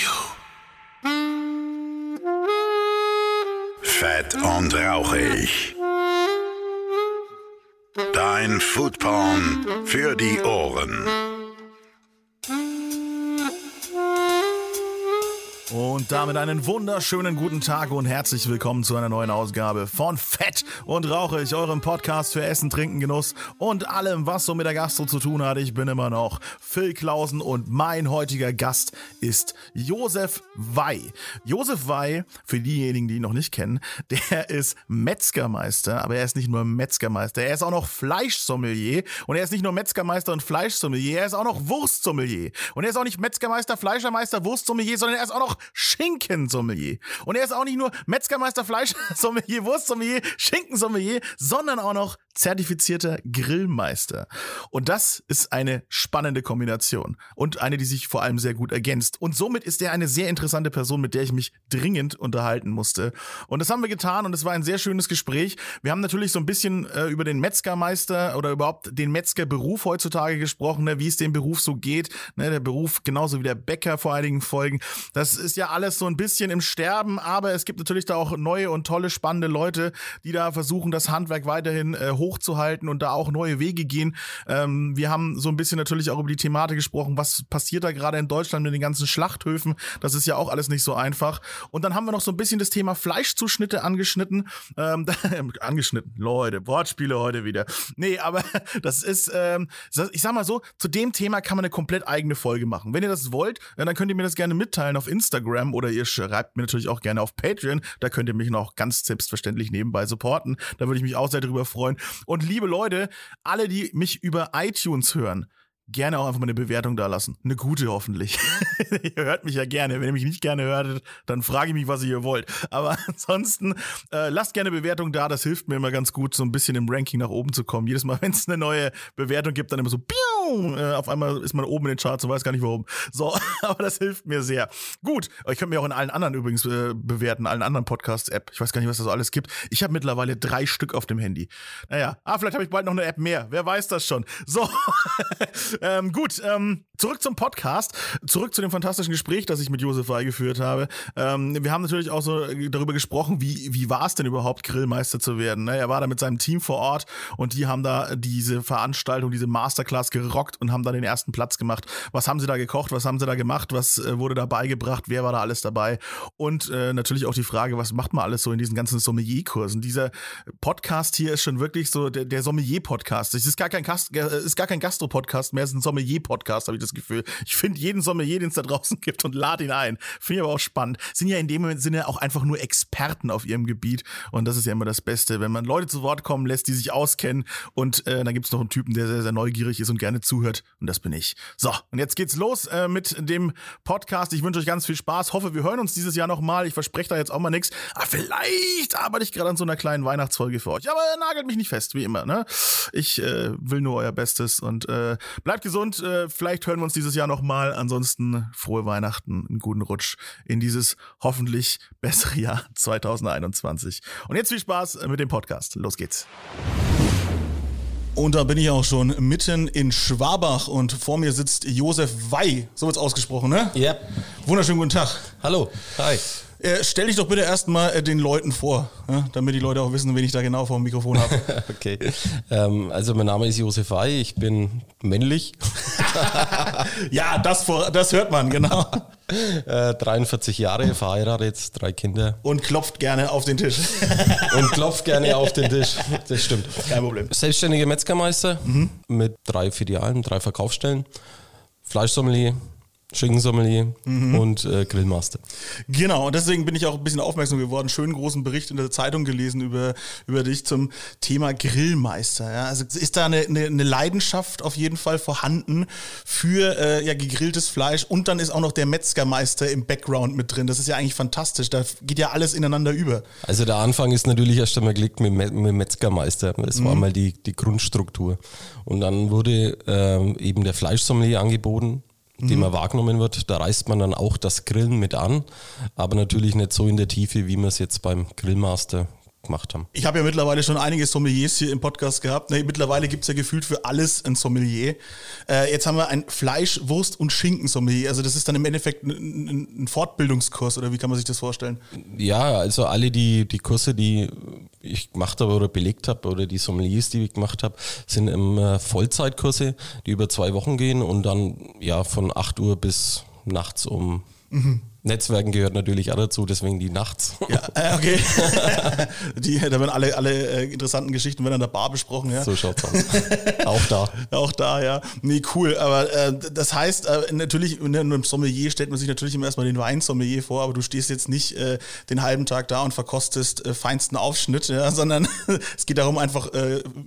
you. Fett und rauchig. Dein Foodporn für die Ohren. Und damit einen wunderschönen guten Tag und herzlich willkommen zu einer neuen Ausgabe von Fett und Rauchig, eurem Podcast für Essen, Trinken, Genuss und allem, was so mit der Gastro zu tun hat. Ich bin immer noch Phil Klausen und mein heutiger Gast ist Josef Wey. Josef Wey, für diejenigen, die ihn noch nicht kennen, der ist Metzgermeister, aber er ist nicht nur Metzgermeister, er ist auch noch Fleischsommelier und er ist nicht nur Metzgermeister und Fleischsommelier, er ist auch noch Wurstsommelier. Und er ist auch nicht Metzgermeister, Fleischermeister, Wurstsommelier, sondern er ist auch noch Schinkensommelier. Und er ist auch nicht nur Metzgermeister, Fleischsommelier, Wurstsommelier, Schinkensommelier, sondern auch noch zertifizierter Grillmeister. Und das ist eine spannende Kombination und eine, die sich vor allem sehr gut ergänzt. Und somit ist er eine sehr interessante Person, mit der ich mich dringend unterhalten musste. Und das haben wir getan und es war ein sehr schönes Gespräch. Wir haben natürlich so ein bisschen äh, über den Metzgermeister oder überhaupt den Metzgerberuf heutzutage gesprochen, ne, wie es dem Beruf so geht. Ne, der Beruf genauso wie der Bäcker vor einigen Folgen. Das ist ja alles so ein bisschen im Sterben, aber es gibt natürlich da auch neue und tolle, spannende Leute, die da versuchen, das Handwerk weiterhin äh, hochzuhalten und da auch neue Wege gehen. Ähm, wir haben so ein bisschen natürlich auch über die Thematik gesprochen, was passiert da gerade in Deutschland mit den ganzen Schlachthöfen. Das ist ja auch alles nicht so einfach. Und dann haben wir noch so ein bisschen das Thema Fleischzuschnitte angeschnitten. Ähm, angeschnitten, Leute, Wortspiele heute wieder. Nee, aber das ist, ähm, ich sag mal so, zu dem Thema kann man eine komplett eigene Folge machen. Wenn ihr das wollt, dann könnt ihr mir das gerne mitteilen auf Instagram oder ihr schreibt mir natürlich auch gerne auf Patreon. Da könnt ihr mich noch ganz selbstverständlich nebenbei supporten. Da würde ich mich auch sehr darüber freuen. Und liebe Leute, alle, die mich über iTunes hören, gerne auch einfach mal eine Bewertung da lassen. Eine gute hoffentlich. ihr hört mich ja gerne. Wenn ihr mich nicht gerne hörtet, dann frage ich mich, was ihr wollt. Aber ansonsten äh, lasst gerne Bewertung da. Das hilft mir immer ganz gut, so ein bisschen im Ranking nach oben zu kommen. Jedes Mal, wenn es eine neue Bewertung gibt, dann immer so, äh, auf einmal ist man oben in den Charts und weiß gar nicht warum. So, aber das hilft mir sehr. Gut, ich könnte mir auch in allen anderen übrigens äh, bewerten, allen anderen Podcasts-App. Ich weiß gar nicht, was da so alles gibt. Ich habe mittlerweile drei Stück auf dem Handy. Naja, ah, vielleicht habe ich bald noch eine App mehr. Wer weiß das schon. So. Ähm, gut, ähm, zurück zum Podcast, zurück zu dem fantastischen Gespräch, das ich mit Josef Wey geführt habe. Ähm, wir haben natürlich auch so darüber gesprochen, wie, wie war es denn überhaupt, Grillmeister zu werden. Ne? Er war da mit seinem Team vor Ort und die haben da diese Veranstaltung, diese Masterclass gerockt und haben da den ersten Platz gemacht. Was haben sie da gekocht, was haben sie da gemacht, was äh, wurde da beigebracht, wer war da alles dabei? Und äh, natürlich auch die Frage, was macht man alles so in diesen ganzen Sommelier-Kursen? Dieser Podcast hier ist schon wirklich so der, der Sommelier-Podcast. Es ist gar kein, äh, kein Gastro-Podcast mehr, es ist ein Sommelier-Podcast, habe ich das Gefühl. Ich finde jeden Sommelier, den es da draußen gibt und lade ihn ein. Finde ich aber auch spannend. Sind ja in dem Sinne auch einfach nur Experten auf ihrem Gebiet und das ist ja immer das Beste, wenn man Leute zu Wort kommen lässt, die sich auskennen und äh, dann gibt es noch einen Typen, der sehr, sehr neugierig ist und gerne zuhört und das bin ich. So, und jetzt geht's los äh, mit dem Podcast. Ich wünsche euch ganz viel Spaß. Hoffe, wir hören uns dieses Jahr nochmal. Ich verspreche da jetzt auch mal nichts. Aber vielleicht arbeite ich gerade an so einer kleinen Weihnachtsfolge für euch. Aber nagelt mich nicht fest, wie immer. Ne? Ich äh, will nur euer Bestes und äh, bleibt gesund. Äh, vielleicht hören wir uns dieses Jahr nochmal. Ansonsten frohe Weihnachten, einen guten Rutsch in dieses hoffentlich bessere Jahr 2021. Und jetzt viel Spaß mit dem Podcast. Los geht's. Und da bin ich auch schon mitten in Schwabach und vor mir sitzt Josef Wey. So wird's ausgesprochen, ne? Ja. Wunderschönen guten Tag. Hallo. Hi. Äh, stell dich doch bitte erstmal äh, den Leuten vor, ja, damit die Leute auch wissen, wen ich da genau vor dem Mikrofon habe. okay. Ähm, also mein Name ist Josef Wey, ich bin männlich. ja, das, vor, das hört man, genau. Äh, 43 Jahre, verheiratet, drei Kinder. Und klopft gerne auf den Tisch. Und klopft gerne auf den Tisch. Das stimmt. Kein Problem. Selbstständiger Metzgermeister mhm. mit drei Filialen, drei Verkaufsstellen. Fleischsommelier, Schinkensommelier mhm. und äh, Grillmaster. Genau, und deswegen bin ich auch ein bisschen aufmerksam geworden. Schönen großen Bericht in der Zeitung gelesen über, über dich zum Thema Grillmeister. Ja? Also ist da eine, eine, eine Leidenschaft auf jeden Fall vorhanden für äh, ja, gegrilltes Fleisch und dann ist auch noch der Metzgermeister im Background mit drin. Das ist ja eigentlich fantastisch. Da geht ja alles ineinander über. Also der Anfang ist natürlich erst einmal gelegt mit, mit Metzgermeister. Das war mhm. mal die, die Grundstruktur. Und dann wurde ähm, eben der Fleischsommelier angeboten mhm. den man wahrgenommen wird. Da reißt man dann auch das Grillen mit an, aber natürlich nicht so in der Tiefe, wie man es jetzt beim Grillmaster gemacht haben. Ich habe ja mittlerweile schon einige Sommeliers hier im Podcast gehabt. Ne, mittlerweile gibt es ja gefühlt für alles ein Sommelier. Äh, jetzt haben wir ein Fleisch-, Wurst- und Schinken-Sommelier. Also das ist dann im Endeffekt ein, ein, Fortbildungskurs oder wie kann man sich das vorstellen? Ja, also alle die, die Kurse, die ich gemacht habe oder belegt habe oder die Sommeliers, die ich gemacht habe, sind immer Vollzeitkurse, die über zwei Wochen gehen und dann ja von 8 Uhr bis nachts um mhm. Netzwerken gehört natürlich auch dazu, deswegen die nachts. Ja, äh, okay. die, da werden alle, alle äh, interessanten Geschichten werden an der Bar besprochen, ja. So schaut's aus. Auch da. Auch da, ja. Nee, cool. Aber äh, das heißt, äh, natürlich, in einem Sommelier stellt man sich natürlich immer erstmal den Weinsommelier vor, aber du stehst jetzt nicht äh, den halben Tag da und verkostest äh, feinsten Aufschnitt, ja, sondern es geht darum, einfach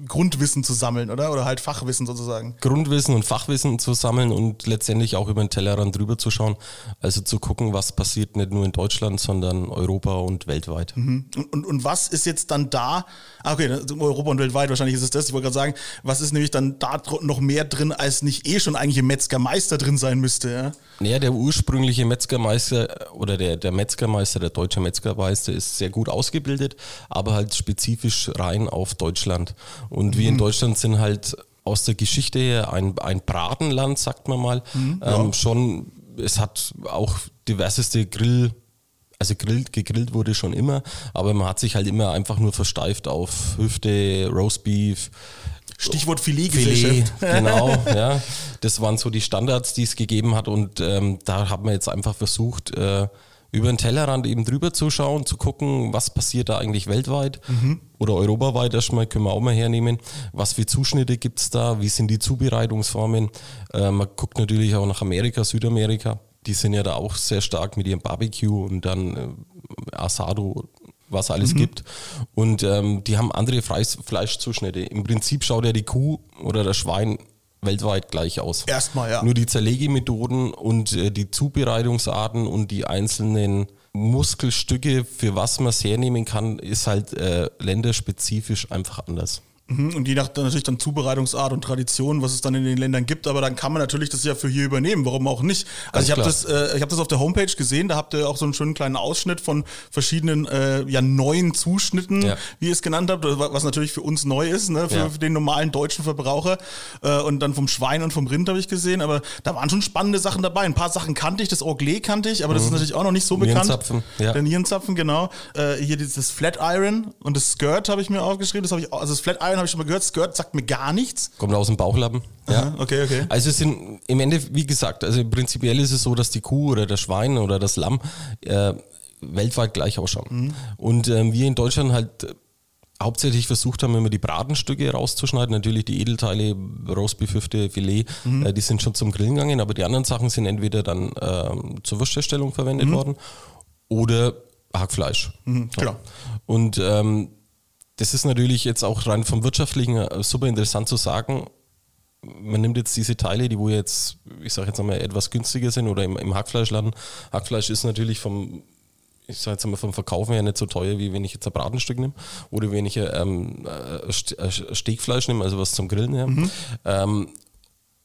Grundwissen zu sammeln, oder? Oder halt Fachwissen sozusagen. Grundwissen und Fachwissen zu sammeln und letztendlich auch über den Tellerrand drüber zu schauen. Also zu gucken, was passiert nicht nur in Deutschland, sondern Europa und weltweit. Mhm. Und, und, und was ist jetzt dann da? Ah, okay, Europa und weltweit, wahrscheinlich ist es das. Ich wollte gerade sagen, was ist nämlich dann da noch mehr drin, als nicht eh schon eigentlich im Metzgermeister drin sein müsste? Ja? Naja, der ursprüngliche Metzgermeister oder der, der Metzgermeister, der deutsche Metzgermeister ist sehr gut ausgebildet, aber halt spezifisch rein auf Deutschland. Und wir in mhm. Deutschland sind halt aus der Geschichte her ein, ein Bratenland, sagt man mal. Mhm, ja. ähm, schon, es hat auch diverseste Grill, also grillt, gegrillt wurde schon immer, aber man hat sich halt immer einfach nur versteift auf Hüfte, Roastbeef. Stichwort Filetgesellschaft. Filet, genau, ja. Das waren so die Standards, die es gegeben hat und ähm, da hat man jetzt einfach versucht, äh, über den Tellerrand eben drüber zu schauen, zu gucken, was passiert da eigentlich weltweit mhm. oder europaweit erstmal, können wir auch mal hernehmen. Was für Zuschnitte gibt es da? Wie sind die Zubereitungsformen? Äh, man guckt natürlich auch nach Amerika, Südamerika die sind ja da auch sehr stark mit ihrem Barbecue und dann äh, Asado, was alles mhm. gibt. Und ähm, die haben andere Fleischzuschnitte. Im Prinzip schaut ja die Kuh oder das Schwein weltweit gleich aus. Erstmal, ja. Nur die Zerlegemethoden und äh, die Zubereitungsarten und die einzelnen Muskelstücke, für was man es hernehmen kann, ist halt äh, länderspezifisch einfach anders. Mhm, und je nach natürlich dann Zubereitungsart und Tradition, was es dann in den Ländern gibt, aber dann kann man natürlich das ja für hier übernehmen, warum auch nicht. Also ich habe das, äh, ich habe das auf der Homepage gesehen, da habt ihr auch so einen schönen kleinen Ausschnitt von verschiedenen äh, ja neuen Zuschnitten, ja. wie ihr es genannt habt, was natürlich für uns neu ist, ne, für, ja. den normalen deutschen Verbraucher. Äh, und dann vom Schwein und vom Rind habe ich gesehen, aber da waren schon spannende Sachen dabei. Ein paar Sachen kannte ich, das Orglé kannte ich, aber das ist mhm. natürlich auch noch nicht so bekannt. Nierenzapfen, ja. Der Nierenzapfen, genau. Äh, hier dieses Flat Iron und das Skirt habe ich mir aufgeschrieben, das habe ich, also das Flat Iron habe ich schon mal gehört. Skirt sagt mir gar nichts. Kommt aus dem Bauchlappen. Ja, okay, okay. Also es sind im Ende, wie gesagt, also prinzipiell ist es so, dass die Kuh oder das Schwein oder das Lamm äh, weltweit gleich ausschauen. Mhm. Und äh, wir in Deutschland halt äh, hauptsächlich versucht haben, immer die Bratenstücke rauszuschneiden. Natürlich die Edelteile, Roastbeef, Hüfte, Filet, mhm. äh, die sind schon zum Grillen gegangen, aber die anderen Sachen sind entweder dann äh, zur Wurstherstellung verwendet mhm. worden oder Hackfleisch. Mhm, ja. Und ähm, das ist natürlich jetzt auch rein vom Wirtschaftlichen äh, super interessant zu sagen. Man nimmt jetzt diese Teile, die wo jetzt, ich sage jetzt einmal, etwas günstiger sind oder im, im Hackfleischladen. Hackfleisch ist natürlich vom, ich sage jetzt einmal vom Verkaufen her nicht so teuer, wie wenn ich jetzt ein Bratenstück nehme oder wenn ich ähm, äh, Stegfleisch nehme, also was zum Grillen her. Mhm. Ähm,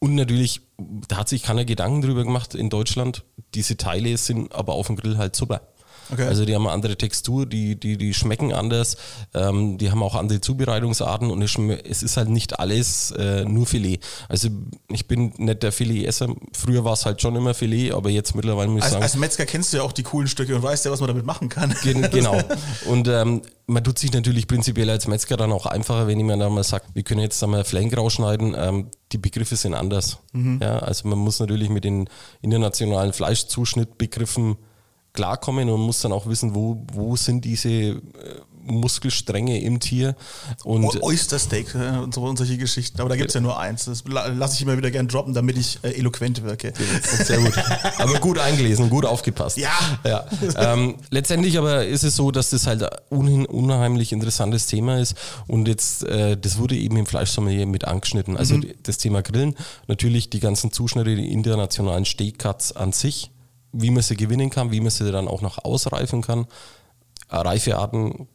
und natürlich, da hat sich keiner Gedanken drüber gemacht in Deutschland. Diese Teile sind aber auf dem Grill halt super. Okay. Also die haben eine andere Textur, die, die, die schmecken anders, ähm, die haben auch andere Zubereitungsarten und es ist halt nicht alles äh, nur Filet. Also ich bin nicht der Filet-Esser, früher war es halt schon immer Filet, aber jetzt mittlerweile muss ich als, sagen... Als Metzger kennst du ja auch die coolen Stücke und weißt ja, was man damit machen kann. genau. Und ähm, man tut sich natürlich prinzipiell als Metzger dann auch einfacher, wenn jemand dann mal sagt, wir können jetzt einmal Flank rausschneiden, ähm, die Begriffe sind anders. Mhm. Ja, also man muss natürlich mit den internationalen Fleischzuschnittbegriffen klarkommen und muss dann auch wissen, wo, wo sind diese äh, Muskelstränge im Tier. Und Oystersteak äh, und, so, und solche Geschichten. Aber da gibt es ja nur eins. Das lasse ich immer wieder gern droppen, damit ich äh, eloquent wirke. Sehr gut. aber gut eingelesen, gut aufgepasst. Ja. ja. Ähm, letztendlich aber ist es so, dass das halt ein unheimlich interessantes Thema ist. Und jetzt, äh, das wurde eben im Fleischsommelier mit angeschnitten. Also mhm. das Thema Grillen, natürlich die ganzen Zuschnitte, die internationalen Steakcuts an sich wie man sie gewinnen kann, wie man sie dann auch noch ausreifen kann. Äh, Reifearten,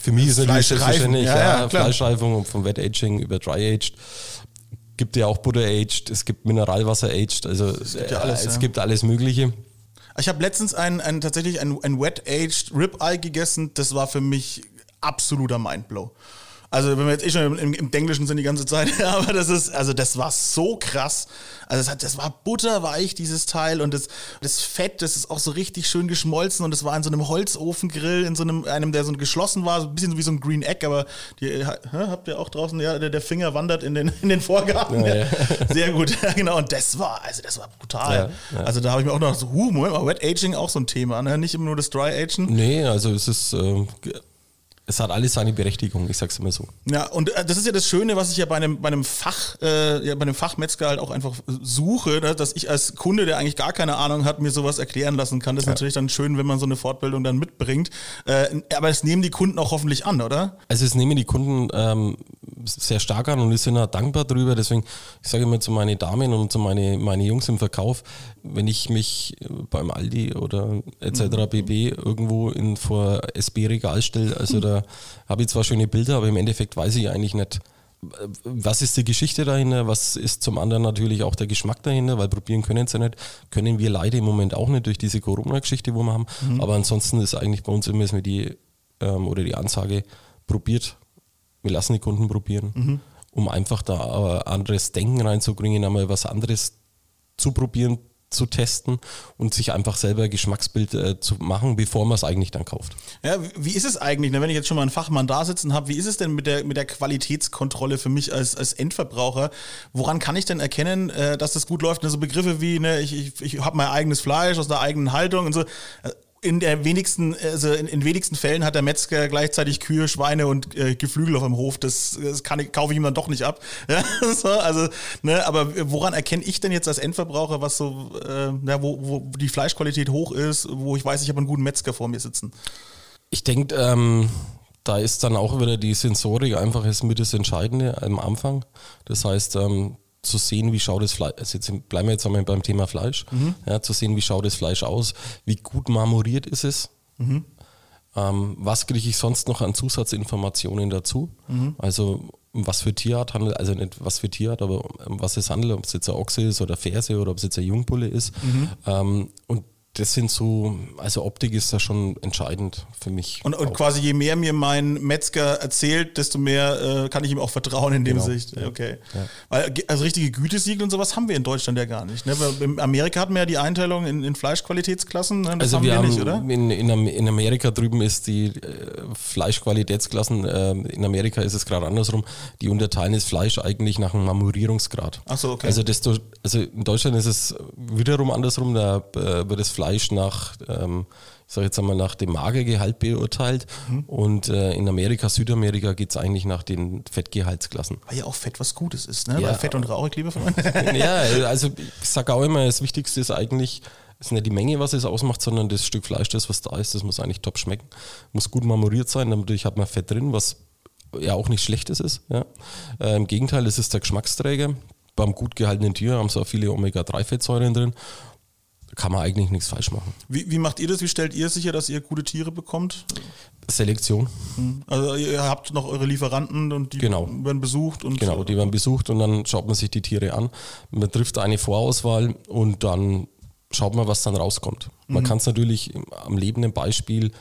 für mich ist natürlich selbstverständlich, ja, ja, ja Fleischreifung vom Wet Aging über Dry Aged. Gibt ja auch Butter Aged, es gibt Mineralwasser Aged, also es gibt, ja alles, es gibt alles Mögliche. Ich habe letztens ein, ein tatsächlich ein, ein Wet Aged Ribeye gegessen, das war für mich absoluter Mindblow. Also wenn wir jetzt eh schon im, im Englischen sind die ganze Zeit, aber das ist, also das war so krass. Also das, hat, das war butterweich, dieses Teil und das, das Fett, das ist auch so richtig schön geschmolzen und das war in so einem Holzofengrill, in so einem, einem, der so geschlossen war, so ein bisschen wie so ein Green Egg, aber die, hä, habt ihr auch draußen, ja, der, der Finger wandert in den, in den Vorgarten. Ja, ja. Sehr gut, ja, genau. Und das war, also das war brutal. Ja, also da habe ich mir auch noch so, huh, Moment mal, Wet Aging auch so ein Thema, ne? Nicht immer nur das Dry Aging. Nee, also es ist. Äh es hat alles seine Berechtigung, ich sag's immer so. Ja, und äh, das ist ja das Schöne, was ich ja bei einem, bei einem Fach, äh, ja, bei einem Fachmetzger halt auch einfach suche, ne, dass ich als Kunde, der eigentlich gar keine Ahnung hat, mir sowas erklären lassen kann. Das ist ja. natürlich dann schön, wenn man so eine Fortbildung dann mitbringt. Äh, aber es nehmen die Kunden auch hoffentlich an, oder? Also es nehmen die Kunden ähm, sehr stark an und die sind auch dankbar drüber. Deswegen, ich sage immer zu meinen Damen und zu meinen meine Jungs im Verkauf, wenn ich mich beim Aldi oder etc. Mhm. BB irgendwo in vor SB-Regal stelle, also da habe ich zwar schöne Bilder, aber im Endeffekt weiß ich eigentlich nicht, was ist die Geschichte dahinter, was ist zum anderen natürlich auch der Geschmack dahinter, weil probieren können sie ja nicht, können wir leider im Moment auch nicht durch diese Corona-Geschichte, wo wir haben, mhm. aber ansonsten ist eigentlich bei uns immer die ähm, oder die Ansage, probiert, wir lassen die Kunden probieren, mhm. um einfach da äh, anderes Denken reinzubringen, einmal was anderes zu probieren, zu testen und sich einfach selber Geschmacksbild äh, zu machen, bevor man es eigentlich dann kauft. Ja, wie ist es eigentlich, ne, wenn ich jetzt schon mal einen Fachmann da sitzen habe, wie ist es denn mit der, mit der Qualitätskontrolle für mich als, als Endverbraucher? Woran kann ich denn erkennen, äh, dass das gut läuft? Ne, so Begriffe wie, ne, ich, ich, ich habe mein eigenes Fleisch aus der eigenen Haltung und so. Äh, in der wenigsten, also in, in wenigsten Fällen hat der Metzger gleichzeitig Kühe, Schweine und äh, Geflügel auf dem Hof. Das, das kann ich, kaufe ich ihm dann doch nicht ab. Ja, so, also, ne, aber woran erkenne ich denn jetzt als Endverbraucher, was so, äh, ja, wo, wo die Fleischqualität hoch ist, wo ich weiß, ich habe einen guten Metzger vor mir sitzen? Ich denke, ähm, da ist dann auch wieder die Sensorik einfach ist mit das Entscheidende am Anfang. Das heißt, ähm, zu sehen, wie schaut das Fleisch, also jetzt bleiben wir jetzt einmal beim Thema Fleisch, mhm. ja, zu sehen, wie schaut das Fleisch aus, wie gut marmoriert ist es, mhm. ähm, was kriege ich sonst noch an Zusatzinformationen dazu, mhm. also was für Tierart handelt, also nicht was für Tierart, aber um was es handelt, ob es jetzt ein Ochse ist oder Ferse oder ob es jetzt ein Jungbulle ist. Mhm. Ähm, und das sind so, also Optik ist da schon entscheidend für mich. Und, und quasi je mehr mir mein Metzger erzählt, desto mehr äh, kann ich ihm auch vertrauen in dem genau. Sicht. Okay. Ja. Weil, also richtige Gütesiegel und sowas haben wir in Deutschland ja gar nicht. Ne? In Amerika hatten wir ja die Einteilung in, in Fleischqualitätsklassen. Ne? also haben wir, wir nicht, oder? In, in, Amerika drüben ist die äh, Fleischqualitätsklassen, äh, in Amerika ist es gerade andersrum, die unterteilen das Fleisch eigentlich nach einem Marmorierungsgrad. Ach so, okay. Also, desto, also in Deutschland ist es wiederum andersrum, da äh, wird das Fleisch Fleisch nach, ähm, ich sage jetzt einmal, nach dem Magergehalt beurteilt. Mhm. Und äh, in Amerika, Südamerika geht es eigentlich nach den Fettgehaltsklassen. Weil ja auch Fett was Gutes ist, ne? Ja. Weil Fett und Rauch, ich liebe von Ja, also ich sage auch immer, das Wichtigste ist eigentlich, ist nicht die Menge, was es ausmacht, sondern das Stück Fleisch, das was da ist, das muss eigentlich top schmecken. Muss gut marmoriert sein, natürlich hat man Fett drin, was ja auch nicht schlechtes ist. Ja. Äh, Im Gegenteil, es ist der Geschmacksträger. Beim gut gehaltenen Tier haben sie auch viele Omega-3-Fettsäuren drin kann man eigentlich nichts falsch machen. Wie, wie macht ihr das? Wie stellt ihr sicher, dass ihr gute Tiere bekommt? Selektion. Hm. Also ihr habt noch eure Lieferanten und die genau. werden besucht und genau, die werden besucht und dann schaut man sich die Tiere an. Man trifft eine Vorauswahl und dann schaut man, was dann rauskommt. Man mhm. kann es natürlich am lebenden Beispiel,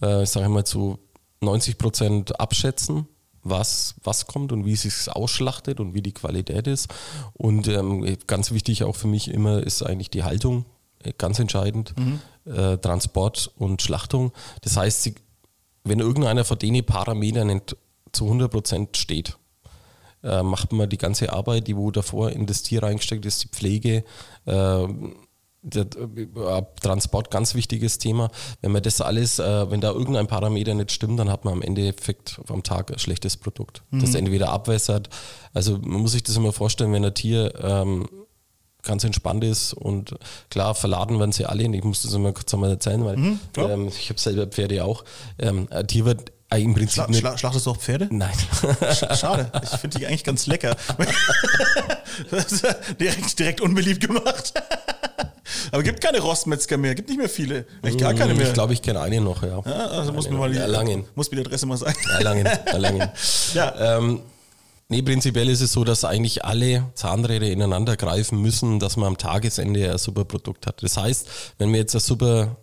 äh, sage ich mal, zu 90 Prozent abschätzen was, was kommt und wie es sich ausschlachtet und wie die Qualität ist. Und ähm, ganz wichtig auch für mich immer ist eigentlich die Haltung ganz entscheidend, mhm. äh, Transport und Schlachtung. Das heißt, sie, wenn irgendeiner von den Parametern nicht zu 100 Prozent steht, äh, macht man die ganze Arbeit, die wo davor in das Tier reingesteckt ist, die Pflege, äh, der äh, Transport, ganz wichtiges Thema. Wenn man das alles, äh, wenn da irgendein Parameter nicht stimmt, dann hat man am Endeffekt am Tag ein schlechtes Produkt, mhm. das entweder abwässert. Also man muss sich das immer vorstellen, wenn ein Tier ähm, ganz entspannt ist und klar, verladen werden sie alle. Ich muss das immer kurz einmal erzählen, weil mhm, ähm, ich habe selber Pferde auch. Ähm, ein Tier wird äh, im Prinzip Schla Schla Schlachtest du auch Pferde? Nein. Schade, ich finde die eigentlich ganz lecker. direkt, direkt unbeliebt gemacht. Aber gibt keine Rostmetzger mehr, gibt nicht mehr viele. Echt gar keine mehr. Ich glaube, ich kenne eine noch, ja. ja also muss mir mal die, Erlangen. Muss mir die Adresse mal sagen. Erlangen, Erlangen. ja. Ähm, Nee, prinzipiell ist es so, dass eigentlich alle Zahnräder ineinander greifen müssen, dass man am Tagesende ein super Produkt hat. Das heißt, wenn wir jetzt ein super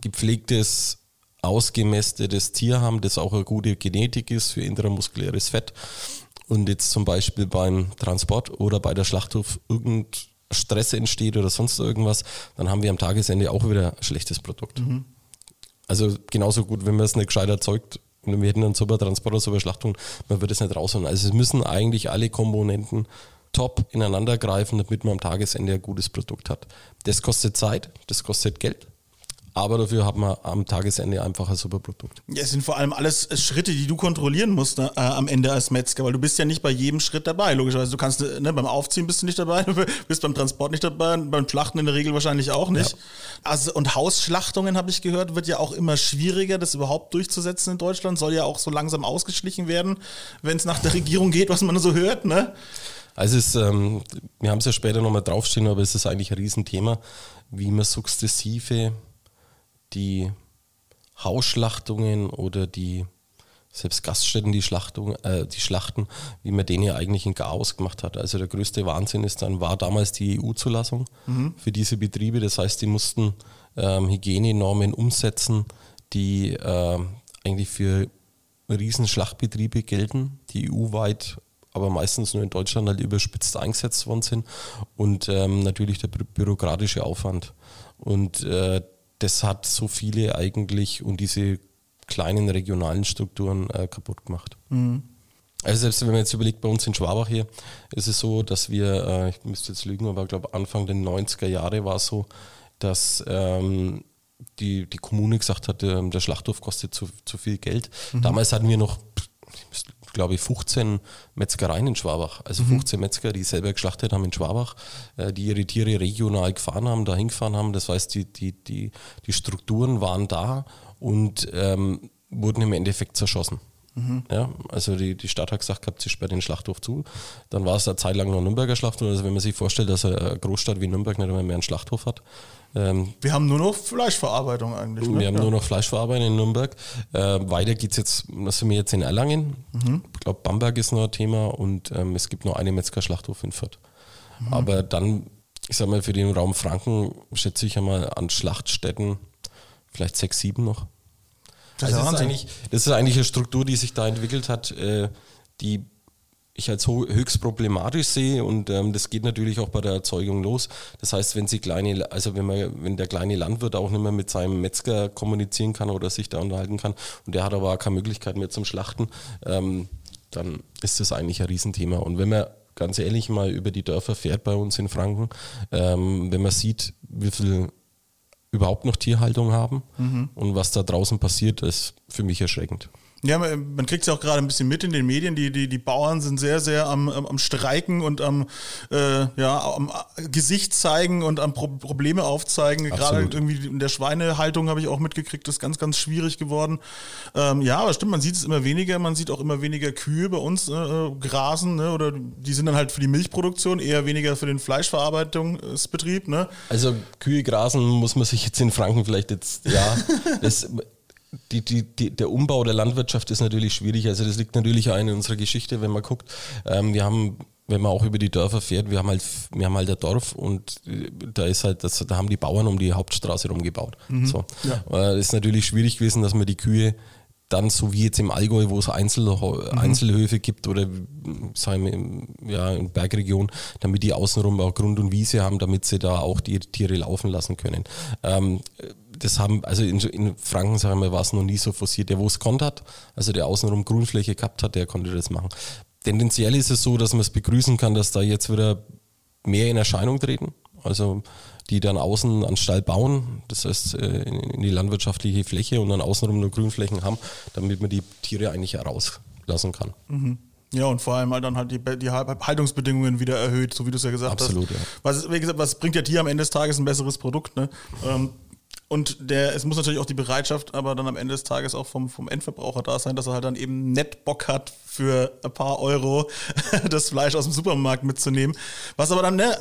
gepflegtes ausgemästetes Tier haben, das auch eine gute Genetik ist für intramuskuläres Fett und jetzt zum Beispiel beim Transport oder bei der Schlachthof irgendein Stress entsteht oder sonst irgendwas, dann haben wir am Tagesende auch wieder ein schlechtes Produkt. Mhm. Also genauso gut, wenn man es nicht gescheit erzeugt, wir hätten einen super Transport oder super Schlachtung, man würde es nicht rausholen. Also es müssen eigentlich alle Komponenten top ineinander greifen, damit man am Tagesende ein gutes Produkt hat. Das kostet Zeit, das kostet Geld aber dafür hat man am Tagesende einfach ein super Produkt. Ja, es sind vor allem alles Schritte, die du kontrollieren musst ne, äh, am Ende als Metzger, weil du bist ja nicht bei jedem Schritt dabei. Logischerweise, du kannst ne, beim Aufziehen bist du nicht dabei, bist beim Transport nicht dabei, beim Schlachten in der Regel wahrscheinlich auch nicht. Ja. Also und Hausschlachtungen habe ich gehört, wird ja auch immer schwieriger, das überhaupt durchzusetzen in Deutschland. Soll ja auch so langsam ausgeschlichen werden, wenn es nach der Regierung geht, was man so hört, ne? Also es, ähm, wir haben es ja später nochmal draufstehen, aber es ist eigentlich ein Riesenthema, wie man sukzessive die Hausschlachtungen oder die selbst Gaststätten, die, Schlachtung, äh, die Schlachten, wie man den ja eigentlich in Chaos gemacht hat. Also der größte Wahnsinn ist dann, war damals die EU-Zulassung mhm. für diese Betriebe. Das heißt, die mussten ähm, Hygienenormen umsetzen, die äh, eigentlich für Riesenschlachtbetriebe gelten, die EU-weit aber meistens nur in Deutschland halt überspitzt eingesetzt worden sind und ähm, natürlich der bürokratische Aufwand. Und äh, das hat so viele eigentlich und diese kleinen regionalen Strukturen äh, kaputt gemacht. Mhm. Also selbst wenn man jetzt überlegt, bei uns in Schwabach hier, ist es so, dass wir, äh, ich müsste jetzt lügen, aber ich glaube Anfang der 90er Jahre war es so, dass ähm, die, die Kommune gesagt hat, der, der Schlachthof kostet zu, zu viel Geld. Mhm. Damals hatten wir noch, ich müsste glaube ich, 15 Metzgereien in Schwabach. Also 15 mhm. Metzger, die selber geschlachtet haben in Schwabach, äh, die ihre Tiere regional gefahren haben, dahin gefahren haben. Das heißt, die, die, die, die Strukturen waren da und ähm, wurden im Endeffekt zerschossen. Mhm. Ja, also die, die Stadt hat gesagt gehabt, sie sperrt den Schlachthof zu. Dann war es eine Zeit lang noch Nürnberger Schlachthof. Also wenn man sich vorstellt, dass eine Großstadt wie Nürnberg nicht mehr einen Schlachthof hat. Ähm, wir haben nur noch Fleischverarbeitung eigentlich. Ne? Wir haben ja. nur noch Fleischverarbeitung in Nürnberg. Äh, weiter geht es jetzt, was sind wir jetzt in Erlangen? Mhm. Ich glaube, Bamberg ist noch ein Thema und ähm, es gibt noch einen Metzger-Schlachthof in Fürth. Mhm. Aber dann, ich sag mal, für den Raum Franken schätze ich einmal an Schlachtstätten vielleicht sechs, sieben noch. Das, also ist, das, ist eigentlich, das ist eigentlich eine Struktur, die sich da entwickelt hat, äh, die ich als höchst problematisch sehe und ähm, das geht natürlich auch bei der Erzeugung los. Das heißt, wenn sie kleine, also wenn man, wenn der kleine Landwirt auch nicht mehr mit seinem Metzger kommunizieren kann oder sich da unterhalten kann und der hat aber auch keine Möglichkeit mehr zum Schlachten, ähm, dann ist das eigentlich ein Riesenthema. Und wenn man ganz ehrlich mal über die Dörfer fährt bei uns in Franken, ähm, wenn man sieht, wie viel überhaupt noch Tierhaltung haben mhm. und was da draußen passiert, ist für mich erschreckend. Ja, man kriegt es ja auch gerade ein bisschen mit in den Medien. Die, die, die Bauern sind sehr, sehr am, am Streiken und am, äh, ja, am Gesicht zeigen und am Pro Probleme aufzeigen. Gerade irgendwie in der Schweinehaltung habe ich auch mitgekriegt, das ist ganz, ganz schwierig geworden. Ähm, ja, aber stimmt, man sieht es immer weniger. Man sieht auch immer weniger Kühe bei uns äh, grasen. Ne? Oder die sind dann halt für die Milchproduktion, eher weniger für den Fleischverarbeitungsbetrieb. Ne? Also Kühe grasen muss man sich jetzt in Franken vielleicht jetzt, ja, das die, die, die, der Umbau der Landwirtschaft ist natürlich schwierig. Also das liegt natürlich auch in unserer Geschichte, wenn man guckt. Ähm, wir haben wenn man auch über die Dörfer fährt, wir haben halt, wir haben halt ein Dorf und äh, da ist halt, das, da haben die Bauern um die Hauptstraße rumgebaut. Mhm. So. Ja. Äh, ist natürlich schwierig gewesen, dass man die Kühe dann so wie jetzt im Allgäu, wo es Einzel, mhm. Einzelhöfe gibt oder sagen wir, ja, in Bergregion, damit die außenrum auch Grund und Wiese haben, damit sie da auch die Tiere laufen lassen können. Ähm, das haben, also in, in Franken, sagen wir, war es noch nie so forciert. Der, wo es konnt hat, also der außenrum Grünfläche gehabt hat, der konnte das machen. Tendenziell ist es so, dass man es begrüßen kann, dass da jetzt wieder mehr in Erscheinung treten. Also die dann außen an Stall bauen, das heißt äh, in die landwirtschaftliche Fläche und dann außenrum nur Grünflächen haben, damit man die Tiere eigentlich herauslassen kann. Mhm. Ja, und vor allem halt dann halt die, die Haltungsbedingungen wieder erhöht, so wie du es ja gesagt Absolut, hast. Absolut, ja. Was, wie gesagt, was bringt ja dir am Ende des Tages ein besseres Produkt, ne? Ähm, und der, es muss natürlich auch die Bereitschaft, aber dann am Ende des Tages auch vom, vom Endverbraucher da sein, dass er halt dann eben nett Bock hat, für ein paar Euro das Fleisch aus dem Supermarkt mitzunehmen. Was aber dann, ne,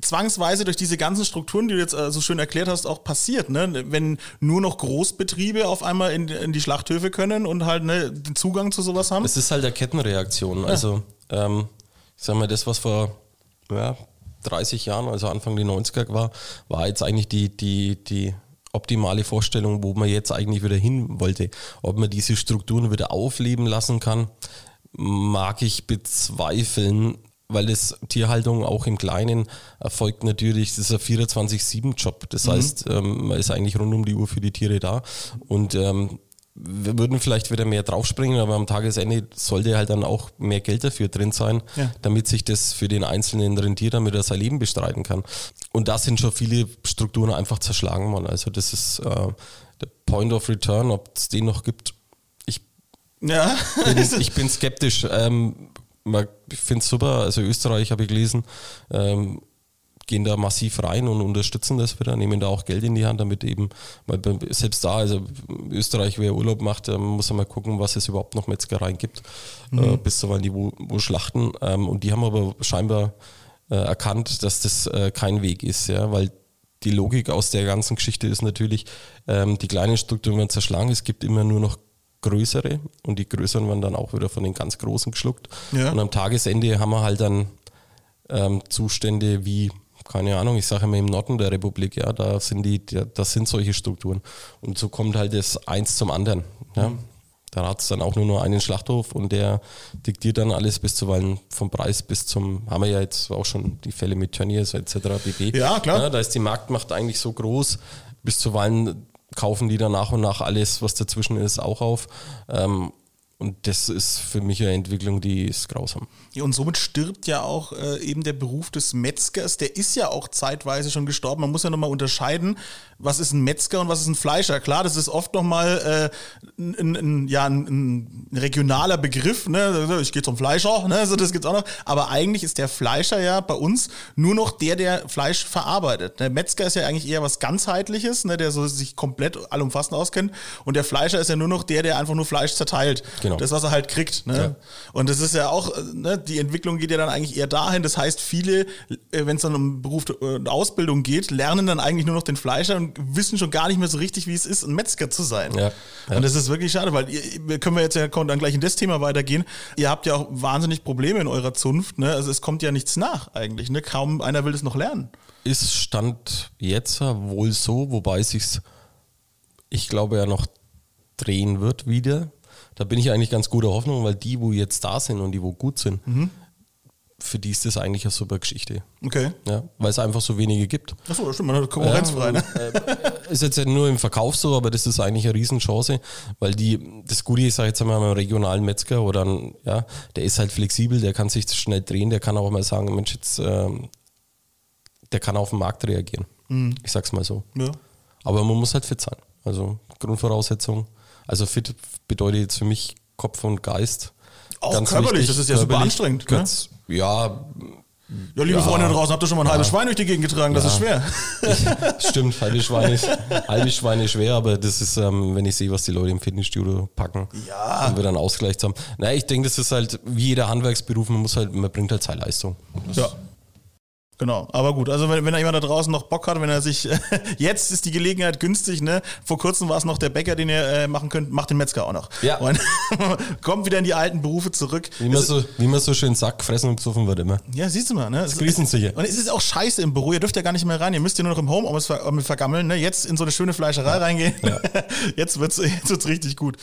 zwangsweise durch diese ganzen Strukturen, die du jetzt äh, so schön erklärt hast, auch passiert, ne? Wenn nur noch Großbetriebe auf einmal in, in die Schlachthöfe können und halt ne, den Zugang zu sowas haben. Es ist halt eine Kettenreaktion. Ja. Also, ähm, ich sag mal, das, was vor ja, 30 Jahren, also Anfang der 90er war, war jetzt eigentlich die, die, die optimale Vorstellung, wo man jetzt eigentlich wieder hin wollte. Ob man diese Strukturen wieder aufleben lassen kann, mag ich bezweifeln, weil das Tierhaltung auch im Kleinen erfolgt natürlich, das ist ein 24-7-Job. Das mhm. heißt, ähm, man ist eigentlich rund um die Uhr für die Tiere da. Und ähm, wir würden vielleicht wieder mehr draufspringen, aber am Tagesende sollte halt dann auch mehr Geld dafür drin sein, ja. damit sich das für den einzelnen Rentier mit sein Leben bestreiten kann. Und da sind schon viele Strukturen einfach zerschlagen worden. Also das ist äh, der Point of Return, ob es den noch gibt. Ich, ja. bin, ich bin skeptisch. Ähm, ich finde es super. Also Österreich habe ich gelesen, ähm, gehen da massiv rein und unterstützen das wieder, nehmen da auch Geld in die Hand, damit eben, weil selbst da, also Österreich, wer Urlaub macht, muss man mal gucken, was es überhaupt noch Metzgereien gibt, mhm. äh, bis zu die wo, wo schlachten. Ähm, und die haben aber scheinbar äh, erkannt, dass das äh, kein Weg ist, ja, weil die Logik aus der ganzen Geschichte ist natürlich, ähm, die kleinen Strukturen werden zerschlagen, es gibt immer nur noch größere und die größeren werden dann auch wieder von den ganz großen geschluckt. Ja. Und am Tagesende haben wir halt dann ähm, Zustände wie keine Ahnung, ich sage immer im Norden der Republik, ja, da sind die, das sind solche Strukturen. Und so kommt halt das eins zum anderen. Ja. Mhm. Da hat es dann auch nur noch einen Schlachthof und der diktiert dann alles bis zuweilen vom Preis bis zum, haben wir ja jetzt auch schon die Fälle mit Tönnies etc. bb. Ja, klar. Ja, da ist die Marktmacht eigentlich so groß, bis zuweilen kaufen die dann nach und nach alles, was dazwischen ist, auch auf. Ähm, und das ist für mich eine Entwicklung, die ist grausam. Ja, und somit stirbt ja auch äh, eben der Beruf des Metzgers. Der ist ja auch zeitweise schon gestorben. Man muss ja nochmal unterscheiden, was ist ein Metzger und was ist ein Fleischer. Klar, das ist oft nochmal äh, ein, ein, ja, ein, ein, regionaler Begriff. Ne? Ich gehe zum Fleischer, ne? so, das gibt's auch noch. Aber eigentlich ist der Fleischer ja bei uns nur noch der, der Fleisch verarbeitet. Der Metzger ist ja eigentlich eher was ganzheitliches, ne? der so sich komplett allumfassend auskennt. Und der Fleischer ist ja nur noch der, der einfach nur Fleisch zerteilt. Genau. Das, was er halt kriegt. Ne? Ja. Und das ist ja auch, ne, die Entwicklung geht ja dann eigentlich eher dahin. Das heißt, viele, äh, wenn es dann um Beruf und Ausbildung geht, lernen dann eigentlich nur noch den Fleischer und wissen schon gar nicht mehr so richtig, wie es ist, ein Metzger zu sein. Ja. Ja. Und das ist wirklich schade, weil ihr, können wir jetzt ja dann gleich in das Thema weitergehen. Ihr habt ja auch wahnsinnig Probleme in eurer Zunft. Ne? Also es kommt ja nichts nach eigentlich. Ne? Kaum einer will es noch lernen. Ist Stand jetzt wohl so, wobei es sich, ich glaube, ja noch drehen wird wieder da bin ich eigentlich ganz guter Hoffnung, weil die, wo jetzt da sind und die, wo gut sind, mhm. für die ist das eigentlich eine super Geschichte. Okay. Ja, weil es einfach so wenige gibt. Achso, stimmt, man hat konkurrenzfrei. Ja, äh, ist jetzt nur im Verkauf so, aber das ist eigentlich eine Riesenchance, weil die, das Gute ist, sag jetzt einmal, einen regionalen Metzger oder ein, ja, der ist halt flexibel, der kann sich schnell drehen, der kann auch mal sagen, Mensch, jetzt, ähm, der kann auf den Markt reagieren. Mhm. Ich sag's mal so. Ja. Aber man muss halt fit sein. Also Grundvoraussetzung also fit bedeutet jetzt für mich Kopf und Geist. Auch Ganz körperlich, wichtig, das ist ja super anstrengend. Ganz, ne? Ja. Ja, liebe ja, Freunde draußen, habt ihr schon mal ein ja. halbes Schwein durch die Gegend getragen? Das ja. ist schwer. Ich, stimmt, halbe Schweine ist, halbe Schweine ist schwer, aber das ist, ähm, wenn ich sehe, was die Leute im Fitnessstudio packen, ja. um wir dann Ausgleich zu haben. Naja, ich denke, das ist halt wie jeder Handwerksberuf, man muss halt, man bringt halt seine Leistung. Das ja. Genau, aber gut, also wenn, wenn da jemand da draußen noch Bock hat, wenn er sich, jetzt ist die Gelegenheit günstig, ne? Vor kurzem war es noch der Bäcker, den ihr äh, machen könnt, macht den Metzger auch noch. Ja. Und kommt wieder in die alten Berufe zurück. Wie man, so, wie man so schön sagt, fressen und psuffen wird immer. Ja, siehst du mal, ne? Das grüßen sicher. Und es ist auch scheiße im Büro, ihr dürft ja gar nicht mehr rein, ihr müsst ja nur noch im Home ver vergammeln, ne? Jetzt in so eine schöne Fleischerei ja. reingehen. Ja. Jetzt wird's, jetzt wird's richtig gut.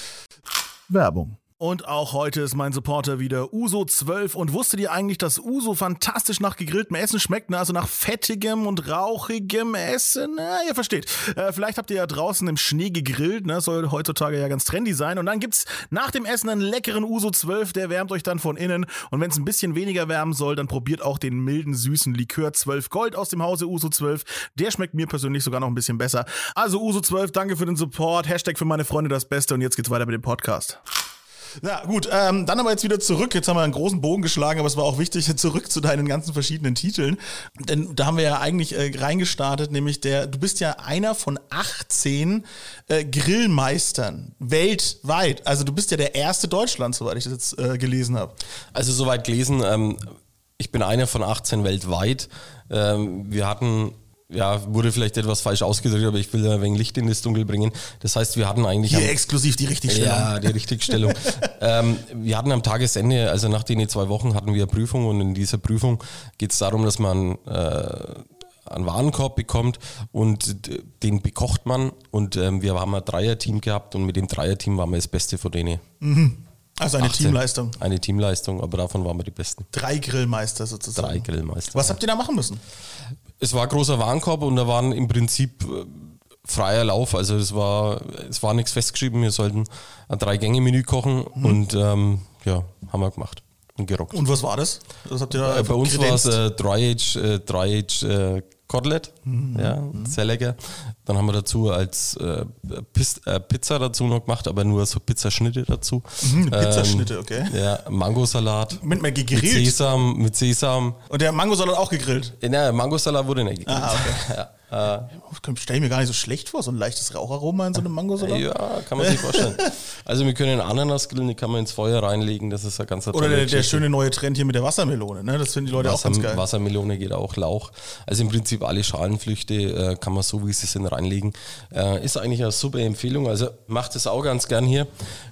Werbung. Und auch heute ist mein Supporter wieder Uso12. Und wusstet ihr eigentlich, dass Uso fantastisch nach gegrilltem Essen schmeckt? Ne? Also nach fettigem und rauchigem Essen? Na, ihr versteht. Äh, vielleicht habt ihr ja draußen im Schnee gegrillt. Ne? Soll heutzutage ja ganz trendy sein. Und dann gibt's nach dem Essen einen leckeren Uso 12. Der wärmt euch dann von innen. Und wenn es ein bisschen weniger wärmen soll, dann probiert auch den milden, süßen Likör 12 Gold aus dem Hause Uso 12. Der schmeckt mir persönlich sogar noch ein bisschen besser. Also Uso 12, danke für den Support. Hashtag für meine Freunde das Beste. Und jetzt geht's weiter mit dem Podcast. Ja, gut, ähm, dann aber jetzt wieder zurück. Jetzt haben wir einen großen Bogen geschlagen, aber es war auch wichtig, zurück zu deinen ganzen verschiedenen Titeln. Denn da haben wir ja eigentlich äh, reingestartet, nämlich der, du bist ja einer von 18 äh, Grillmeistern weltweit. Also du bist ja der erste Deutschland, soweit ich das jetzt äh, gelesen habe. Also soweit gelesen, ähm, ich bin einer von 18 weltweit. Ähm, wir hatten ja, wurde vielleicht etwas falsch ausgedrückt, aber ich will ein wenig Licht in das Dunkel bringen. Das heißt, wir hatten eigentlich. Hier am, exklusiv die Richtigstellung. Ja, die Richtigstellung. ähm, wir hatten am Tagesende, also nach den zwei Wochen, hatten wir Prüfung und in dieser Prüfung geht es darum, dass man äh, einen Warenkorb bekommt und den bekocht man. Und ähm, wir haben ein Dreierteam gehabt und mit dem Dreierteam waren wir das Beste von denen. Also eine 18. Teamleistung. Eine Teamleistung, aber davon waren wir die Besten. Drei Grillmeister sozusagen. Drei Grillmeister. Was habt ihr da machen müssen? Es war ein großer Warenkorb und da waren im Prinzip äh, freier Lauf. Also es war, es war nichts festgeschrieben. Wir sollten ein Drei-Gänge-Menü kochen und ähm, ja, haben wir gemacht und gerockt. Und was war das? Was habt ihr Äh, bei uns war es äh, Dry-Age äh, Dry -Age, äh, Kotelett, ja, sehr lecker. Dann haben wir dazu als äh, Pis äh, Pizza dazu noch gemacht, aber nur so Pizzaschnitte dazu. Mhm, Pizzaschnitte, okay. Ja, Mangosalat. Mit, mit Mit gegrillt. Sesam, mit Sesam. Und der Mangosalat auch gegrillt. Äh, Na, Mangosalat wurde nicht gegrillt. Ah, okay. ja, äh, Stell ich mir gar nicht so schlecht vor, so ein leichtes Raucharoma in so einem Mangosalat. ja, kann man sich vorstellen. Also wir können Ananas grillen, die kann man ins Feuer reinlegen, das ist ein ganz Oder der, der schöne neue Trend hier mit der Wassermelone, ne? Das finden die Leute auch Wasser, ganz geil. Wassermelone geht auch, Lauch. Also im Prinzip alle Schalenflüchte äh, kann man so, wie sie sind, reinlegen. Äh, ist eigentlich eine super Empfehlung. Also macht es auch ganz gern hier,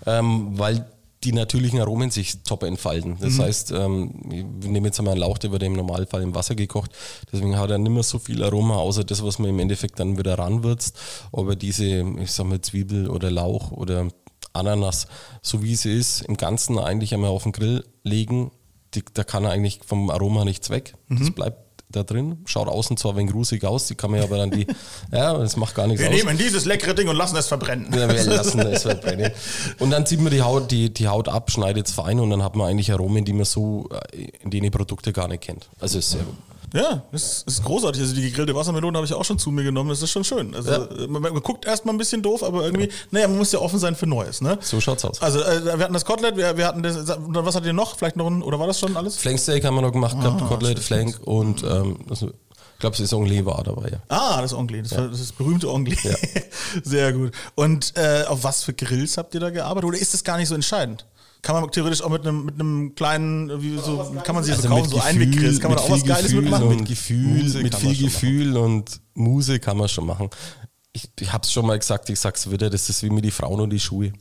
ähm, weil die natürlichen Aromen sich top entfalten. Das Mhm. heißt, ähm, wir nehmen jetzt einmal einen Lauch, der wird im Normalfall im Wasser gekocht. Deswegen hat er nicht mehr so viel Aroma, außer das, was man im Endeffekt dann wieder ranwürzt. Aber diese, ich sag mal, Zwiebel oder Lauch oder Ananas, so wie sie ist, im Ganzen eigentlich einmal auf den Grill legen. Die, da kann er eigentlich vom Aroma nichts weg. Das Mhm. bleibt da drin. Schaut außen zwar ein wenig grusig aus, die kann man ja aber dann die, ja, das macht gar nichts Wir aus. nehmen dieses leckere Ding und lassen es verbrennen. Ja, wir lassen es verbrennen. Und dann zieht man die Haut, die, die Haut ab, schneidet es fein und dann hat man eigentlich Aromen, die man so äh, in denen Produkte gar nicht kennt. Also ist sehr gut. Ja, das ist großartig. Also die gegrillte Wassermelone habe ich auch schon zu mir genommen. Das ist schon schön. Also Ja. man, man guckt erstmal ein bisschen doof, aber irgendwie, naja, man muss ja offen sein für Neues, ne? So schaut's aus. Also äh, wir hatten das Kotelett, wir, wir hatten das, was hattet ihr noch? Vielleicht noch ein, oder war das schon alles? Flanksteak haben wir noch gemacht Ah, gehabt, Kotelett, Flank und ähm, das, ich glaube, das ist Onglet war dabei, ja. Ah, das Onglet, das, war, das ist das berühmte Onglet. Sehr gut. Und äh, auf was für Grills habt ihr da gearbeitet? Oder ist das gar nicht so entscheidend? Kann man theoretisch auch mit einem, mit einem kleinen, wie so, kann man sich so kaufen, so Einweggrills, kann man da auch was Geiles Gefühl mitmachen? Und Gefühl, Muse mit viel Gefühl und Muse kann man schon machen. Ich, ich habe es schon mal gesagt, ich sag's wieder, das ist wie mit die Frauen und die Schuhe.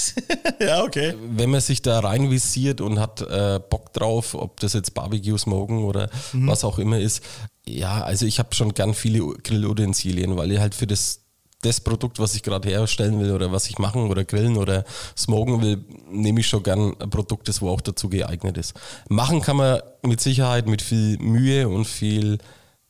ja, okay. wenn man sich da reinvisiert und hat äh, Bock drauf, ob das jetzt Barbecue Smoken oder Mhm. was auch immer ist, ja, also ich habe schon gern viele Grillutensilien, weil ich halt für das das Produkt, was ich gerade herstellen will oder was ich machen oder grillen oder smoken will, nehme ich schon gern ein Produkt, das wo auch dazu geeignet ist. Machen kann man mit Sicherheit mit viel Mühe und viel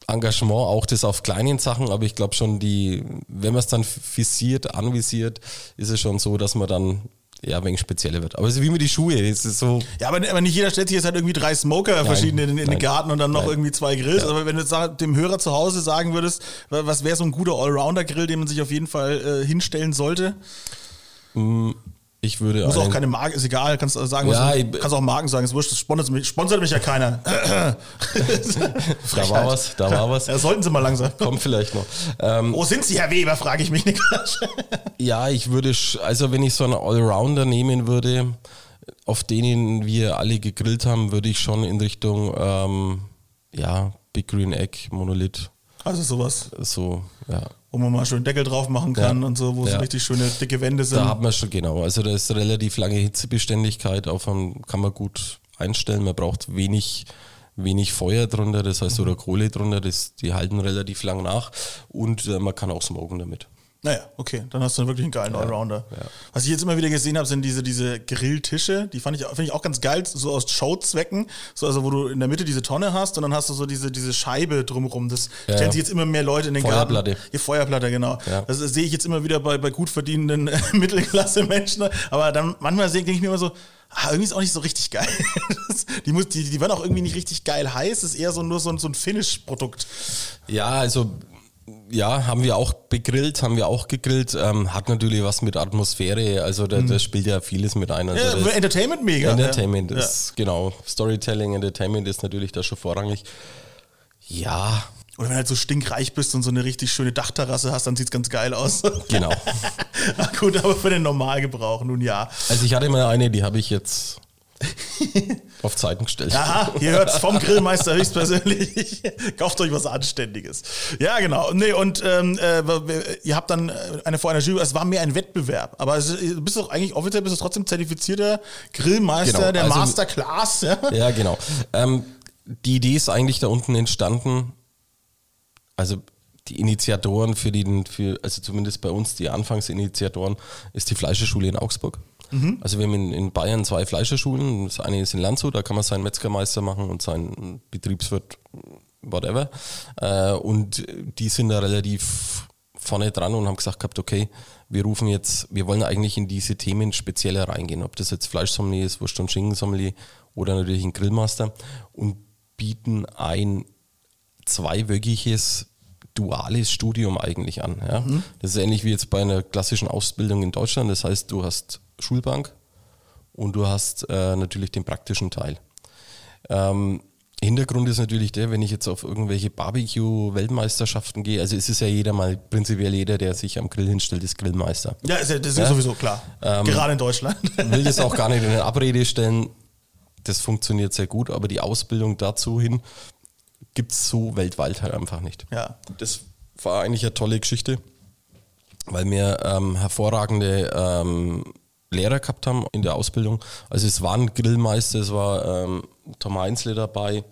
Engagement, auch das auf kleinen Sachen, aber ich glaube schon, die, wenn man es dann visiert, anvisiert, ist es schon so, dass man dann ja, wenig spezieller wird. Aber es ist wie mit die Schuhe, es ist so, Ja, aber, aber nicht jeder stellt sich jetzt halt irgendwie drei Smoker verschiedene in, in den nein. Garten und dann noch Nein. irgendwie zwei Grills. Aber wenn du jetzt dem Hörer zu Hause sagen würdest, wa- was wäre so ein guter Allrounder-Grill, den man sich auf jeden Fall äh, hinstellen sollte? Ich würde Muss auch keine Marke, ist egal, kannst du sagen, was Ja, du, ich- kannst auch Marken sagen, ist wurscht, das sponsert mich, sponsert mich ja keiner. da war was, da war was. Ja, sollten sie mal langsam. Kommt vielleicht noch. Ähm, Wo sind sie, Herr Weber, frage ich mich, Niklas. Ja, ich würde, also wenn ich so einen Allrounder nehmen würde, auf denen wir alle gegrillt haben, würde ich schon in Richtung, ähm, ja, Big Green Egg, Monolith, Also sowas, so, ja. Wo man mal schön Deckel drauf machen kann Ja. und so, wo so Ja. richtig schöne dicke Wände sind. Da hat man schon, genau, also da ist relativ lange Hitzebeständigkeit, einem, kann man gut einstellen, man braucht wenig, wenig Feuer drunter, das heißt, oder Kohle drunter, das, die halten relativ lang nach und äh, man kann auch smoken damit. Naja, okay, dann hast du wirklich einen geilen Allrounder. Was ich jetzt immer wieder gesehen habe, sind diese, diese Grilltische. Die fand ich, finde ich auch ganz geil, so aus Showzwecken. So, also wo du in der Mitte diese Tonne hast und dann hast du so diese, diese Scheibe drumherum. Das Ja, stellen ja. sich jetzt immer mehr Leute in den Feuerplatte. Garten. Die Feuerplatte, genau. Ja. Das sehe ich jetzt immer wieder bei, bei gut verdienenden Mittelklasse-Menschen. Aber dann manchmal denke ich mir immer so, ah, irgendwie ist auch nicht so richtig geil. Das, die, muss, die, die werden auch irgendwie nicht richtig geil heiß. Das ist eher so nur so, so ein Finish-Produkt. Ja, also ja, haben wir auch begrillt, haben wir auch gegrillt. Ähm, hat natürlich was mit Atmosphäre, also da, da spielt ja vieles mit ein. Also Ja, das- Entertainment mega. Entertainment ja. ist, genau. Storytelling, Entertainment ist natürlich da schon vorrangig. Ja, Oder wenn du halt so stinkreich bist und so eine richtig schöne Dachterrasse hast, dann sieht's ganz geil aus. genau. Ach gut, aber für den Normalgebrauch, nun ja. Also ich hatte mal eine, die habe ich jetzt auf Zeiten gestellt. Aha, ihr hört's vom Grillmeister höchstpersönlich. Kauft euch was Anständiges. Ja, genau. Nee, und ähm, äh, ihr habt dann äh, eine vor einer Jury, es war mehr ein Wettbewerb, aber es, du bist doch eigentlich offiziell bist du trotzdem zertifizierter Grillmeister Genau, der also- Masterclass. Ja? Ja, genau. Ähm, die Idee ist eigentlich da unten entstanden, also die Initiatoren für den, für, also zumindest bei uns die Anfangsinitiatoren, ist die Fleischerschule in Augsburg. Also wir haben in, in Bayern zwei Fleischerschulen. Das eine ist in Landshut, da kann man seinen Metzgermeister machen und seinen Betriebswirt, whatever. Äh, und die sind da relativ vorne dran und haben gesagt gehabt, okay, wir rufen jetzt, wir wollen eigentlich in diese Themen spezieller reingehen, ob das jetzt Fleischsommelier ist, Wurst- und Schinkensommelier oder natürlich ein Grillmaster und bieten ein zweiwöchiges duales Studium eigentlich an. Ja? Das ist ähnlich wie jetzt bei einer klassischen Ausbildung in Deutschland. Das heißt, du hast Schulbank und du hast äh, natürlich den praktischen Teil. Ähm, Hintergrund ist natürlich der, wenn ich jetzt auf irgendwelche Barbecue-Weltmeisterschaften gehe, also es ist ja jeder mal, prinzipiell jeder, der sich am Grill hinstellt, ist Grillmeister. Ja, das ist Ja? sowieso klar. Ähm, Gerade in Deutschland. will das auch gar nicht in eine Abrede stellen. Das funktioniert sehr gut, aber die Ausbildung dazu hin gibt es so weltweit halt einfach nicht. ja. Das war eigentlich eine tolle Geschichte, weil wir ähm, hervorragende ähm, Lehrer gehabt haben in der Ausbildung. Also es waren Grillmeister, es war ähm, Tom Heinzle dabei,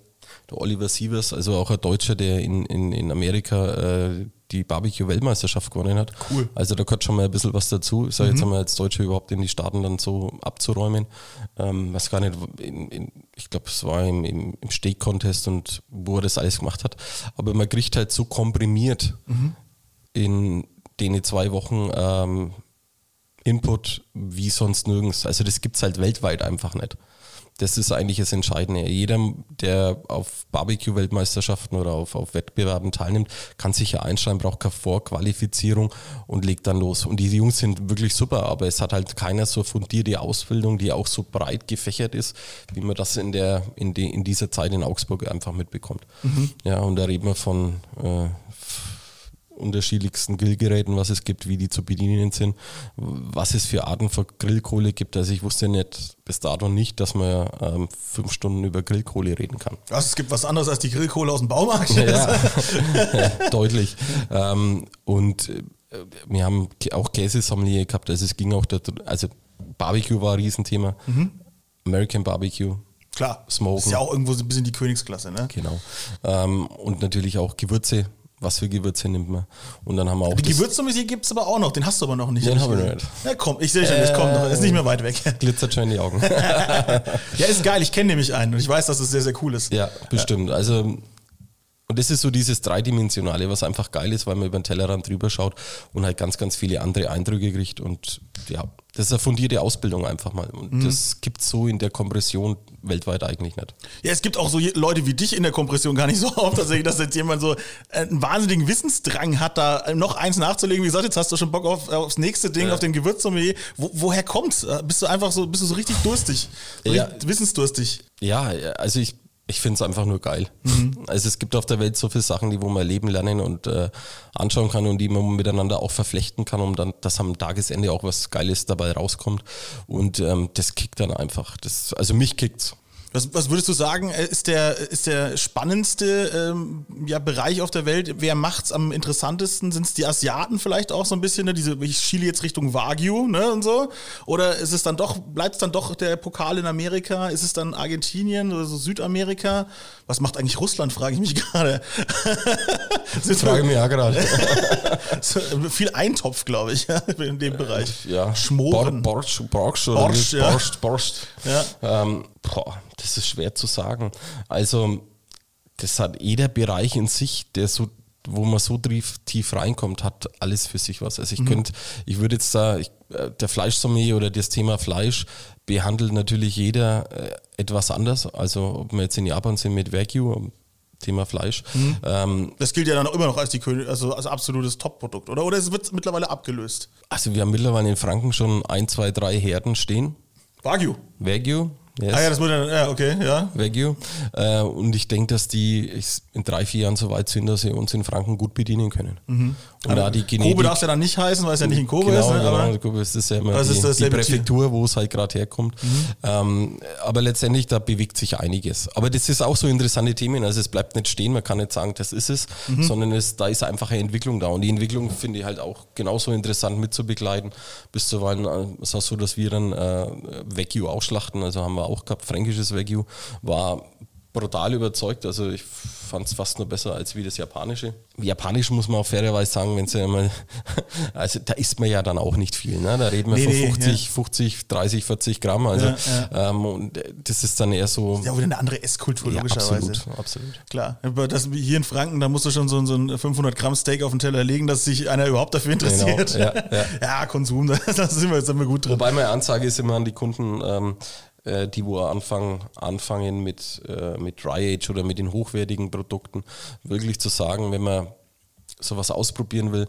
der Oliver Sievers, also auch ein Deutscher, der in, in, in Amerika äh, die Barbecue-Weltmeisterschaft gewonnen hat. Cool. Also da gehört schon mal ein bisschen was dazu. Ich sage jetzt einmal als Deutsche überhaupt in die Staaten dann so abzuräumen. Ähm, weiß gar nicht, in, in, ich glaube, es war im, im, im Steak-Contest und wo er das alles gemacht hat. Aber man kriegt halt so komprimiert in den zwei Wochen ähm, Input wie sonst nirgends. Also das gibt es halt weltweit einfach nicht. Das ist eigentlich das Entscheidende. Jeder, der auf Barbecue-Weltmeisterschaften oder auf, auf Wettbewerben teilnimmt, kann sich ja einschreiben, braucht keine Vorqualifizierung und legt dann los. Und diese Jungs sind wirklich super, aber es hat halt keiner so fundierte Ausbildung, die auch so breit gefächert ist, wie man das in, der, in, die, in dieser Zeit in Augsburg einfach mitbekommt. Ja, und da reden wir von äh, unterschiedlichsten Grillgeräten, was es gibt, wie die zu bedienen sind, was es für Arten von Grillkohle gibt. Also ich wusste nicht bis dato nicht, dass man ähm, fünf Stunden über Grillkohle reden kann. Was, es gibt was anderes als die Grillkohle aus dem Baumarkt. Ja, deutlich. Ähm, und äh, wir haben auch Käsesommelier gehabt, also es ging auch, da, also Barbecue war ein Riesenthema. American Barbecue, Klar. Smoken. Ist ja auch irgendwo so ein bisschen die Königsklasse, ne? genau. Ähm, und natürlich auch Gewürze. Was für Gewürze nimmt man? Und dann haben wir auch Die das Gewürzmusik gibt es aber auch noch, den hast du aber noch nicht. Den hab hab ich nicht. Ja, komm, ich sehe schon, das kommt noch, ist nicht mehr weit weg. glitzert schon in die Augen. Ja, ist geil, ich kenne nämlich einen und ich weiß, dass es sehr, sehr cool ist. Ja, bestimmt. Also, und das ist so dieses Dreidimensionale, was einfach geil ist, weil man über den Tellerrand drüber schaut und halt ganz, ganz viele andere Eindrücke kriegt. Und ja, das ist eine fundierte Ausbildung einfach mal. Und das gibt so in der Kompression weltweit eigentlich nicht. Ja, es gibt auch so Leute wie dich in der Kompression gar nicht so oft, tatsächlich, dass jetzt jemand so äh, einen wahnsinnigen Wissensdrang hat, da noch eins nachzulegen. Wie gesagt, jetzt hast du schon Bock auf, aufs nächste Ding, auf den Gewürzsommelier. Wo, woher kommt's? Äh, Bist du einfach so, bist du so richtig durstig? Ja. wissensdurstig? Ja, also ich, ich finde es einfach nur geil. Also es gibt auf der Welt so viele Sachen, die wo man leben lernen und äh, anschauen kann und die man miteinander auch verflechten kann, um dann, dass am Tagesende auch was Geiles dabei rauskommt. Und ähm, das kickt dann einfach. Das, also mich kickt's. Was, was würdest du sagen, äh, ist der, ist der spannendste ähm, ja, Bereich auf der Welt? Wer macht's am interessantesten? Sind es die Asiaten vielleicht auch so ein bisschen? Ne? Diese, ich schiele jetzt Richtung Wagyu ne, und so. Oder ist es dann doch, bleibt es dann doch der Pokal in Amerika? Ist es dann Argentinien oder so Südamerika? Was macht eigentlich Russland, frage ich mich gerade. Sind Frage mich auch gerade. so, viel Eintopf, glaube ich, ja, in dem Bereich. ja, Schmoren. Bor Borsch, Borsch Borscht, wie- ja. Borscht, Borscht. Ja. Ähm, boah, das ist schwer zu sagen. Also, das hat jeder Bereich in sich, der so, wo man so tief, tief reinkommt, hat alles für sich was. Also ich könnte, ich würde jetzt da, ich, äh, der Fleischsommelier oder das Thema Fleisch behandelt natürlich jeder äh, etwas anders. Also ob wir jetzt in Japan sind mit Wagyu, Thema Fleisch. Ähm, Das gilt ja dann auch immer noch als die König, also als absolutes Top-Produkt, oder? Oder es wird mittlerweile abgelöst. also wir haben mittlerweile in Franken schon ein, zwei, drei Herden stehen. Wagyu. Wagyu. Yes. Ah ja, das wurde dann, ja, okay, ja. Wagyu. Äh, und ich denke, dass die in drei, vier Jahren so weit sind, dass sie uns in Franken gut bedienen können. Und da die Genetik, Mhm. Kobe darf es ja dann nicht heißen, weil es ja nicht in Kobe genau, ist, ne? genau, aber Kobe ist das ja immer Das die, das die Präfektur, wo es halt gerade herkommt. Ähm, aber letztendlich, da bewegt sich einiges. Aber das ist auch so interessante Themen. Also es bleibt nicht stehen, man kann nicht sagen, das ist es, Mhm. sondern es, da ist einfach eine Entwicklung da. Und die Entwicklung finde ich halt auch genauso interessant mitzubegleiten. Bis zuweilen äh, ist auch so, dass wir dann äh, Wagyu ausschlachten, also haben wir auch gehabt, fränkisches Wagyu, war brutal überzeugt. Also ich fand es fast nur besser als wie das Japanische. Japanisch muss man auch fairerweise sagen, wenn sie ja mal, also da isst man ja dann auch nicht viel. Ne? Da reden wir Nee, von nee, 50, 50, 30, 40 Gramm. Also Ja, Ähm, und das ist dann eher so. Ja, wieder eine andere Esskultur, Ja, logischerweise. absolut, absolut. Klar, aber das hier in Franken, da musst du schon so, so ein 500 Gramm Steak auf den Teller legen, dass sich einer überhaupt dafür interessiert. Genau, ja, ja. ja, Konsum, da da sind wir, sind wir gut drin. Wobei meine Ansage ist immer an die Kunden, ähm, äh, die wo anfangen, anfangen mit, äh, mit Dry Age oder mit den hochwertigen Produkten, wirklich zu sagen, wenn man sowas ausprobieren will,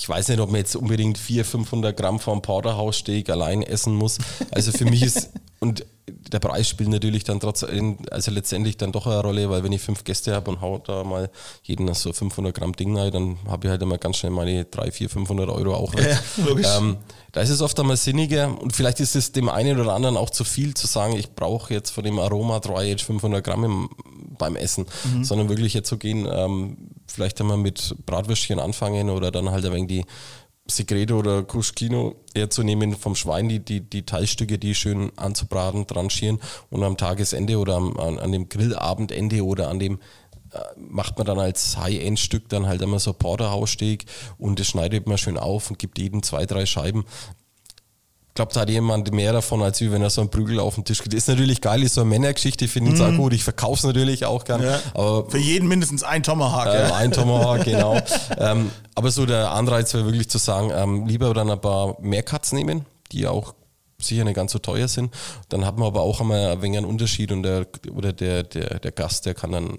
ich weiß nicht, ob man jetzt unbedingt 400, 500 Gramm vom Porterhouse-Steak allein essen muss. Also für mich ist, und der Preis spielt natürlich dann trotzdem, also letztendlich dann doch eine Rolle, weil wenn ich fünf Gäste habe und hau da mal jeden so 500 Gramm Ding rein, dann habe ich halt immer ganz schnell meine 3, 4, 500 Euro auch. Ja, logisch. Ähm, da ist es oft einmal sinniger und vielleicht ist es dem einen oder anderen auch zu viel zu sagen, ich brauche jetzt von dem Aroma Dry Age 500 Gramm im, beim Essen, Mhm. sondern wirklich jetzt so gehen, ähm, vielleicht einmal mit Bratwürstchen anfangen oder dann halt ein wenig die Segredo oder Cuscino herzunehmen vom Schwein, die, die, die Teilstücke, die schön anzubraten, tranchieren und am Tagesende oder am, an, an dem Grillabendende oder an dem äh, macht man dann als High-End-Stück dann halt immer so Porterhaussteak und das schneidet man schön auf und gibt jedem zwei, drei Scheiben. Ich glaube, da hat jemand mehr davon, als wie wenn er so einen Prügel auf den Tisch kriegt. Ist natürlich geil, ist so eine Männergeschichte, finde ich auch gut. Ich verkaufe es natürlich auch gern. Mhm. Ja. Aber Für jeden mindestens ein Tomahawk. äh, ja. ein Tomahawk, genau. ähm, aber so der Anreiz wäre wirklich zu sagen, ähm, lieber dann ein paar mehr Cuts nehmen, die auch sicher nicht ganz so teuer sind. Dann hat man aber auch einmal ein wenig einen Unterschied und der, oder der, der, der Gast, der kann dann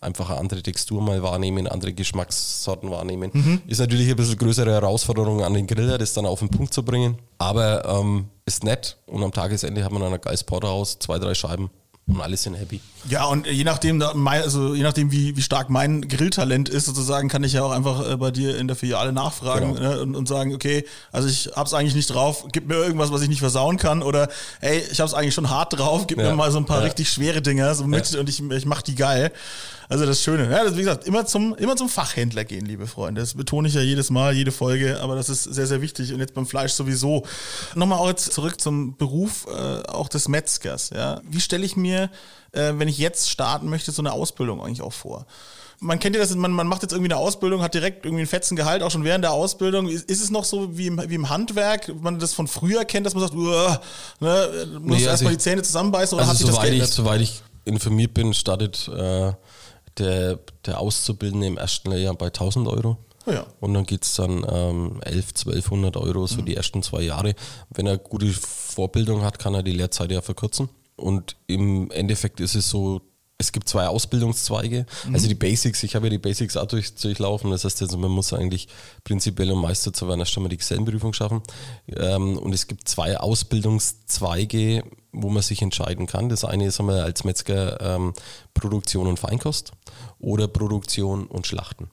einfach eine andere Textur mal wahrnehmen, andere Geschmackssorten wahrnehmen. Ist natürlich ein bisschen größere Herausforderung an den Griller, das dann auf den Punkt zu bringen. Aber ähm, ist nett und am Tagesende hat man dann ein geiles Porterhaus, zwei, drei Scheiben und alle sind happy. Ja, und je nachdem, also je nachdem, wie, wie stark mein Grilltalent ist, sozusagen, kann ich ja auch einfach äh, bei dir in der Filiale nachfragen Genau. ne, und, und sagen, okay, also ich hab's eigentlich nicht drauf, gib mir irgendwas, was ich nicht versauen kann, oder ey, ich hab's eigentlich schon hart drauf, gib Ja. mir mal so ein paar Ja. richtig schwere Dinger so mit und ich, ich mach die geil. Also das Schöne. Ja, das, wie gesagt, immer zum, immer zum Fachhändler gehen, liebe Freunde. Das betone ich ja jedes Mal, jede Folge, aber das ist sehr, sehr wichtig. Und jetzt beim Fleisch sowieso. Nochmal auch jetzt zurück zum Beruf äh, auch des Metzgers. Ja. Wie stelle ich mir, äh, wenn ich jetzt starten möchte, so eine Ausbildung eigentlich auch vor? Man kennt ja das, man, man macht jetzt irgendwie eine Ausbildung, hat direkt irgendwie einen fetzen Gehalt, auch schon während der Ausbildung. Ist, ist es noch so wie im, wie im Handwerk, man das von früher kennt, dass man sagt, "Uah, ne, du musst Nee, also erstmal ich- die Zähne zusammenbeißen oder hat Also sich das soweit ich, geändert? soweit ich informiert bin, startet äh, der, der Auszubildende im ersten Lehrjahr bei 1000 Euro. Oh ja. Und dann geht es dann ähm, 11, 1200 Euro, so die ersten zwei Jahre. Wenn er gute Vorbildung hat, kann er die Lehrzeit ja verkürzen. Und im Endeffekt ist es so, es gibt zwei Ausbildungszweige. Also die Basics, ich habe ja die Basics auch durch, durchlaufen. Das heißt, also man muss eigentlich prinzipiell, um Meister zu werden, erst einmal die Gesellenprüfung schaffen. Ähm, und es gibt zwei Ausbildungszweige, wo man sich entscheiden kann. Das eine ist einmal als Metzger ähm, Produktion und Feinkost oder Produktion und Schlachten.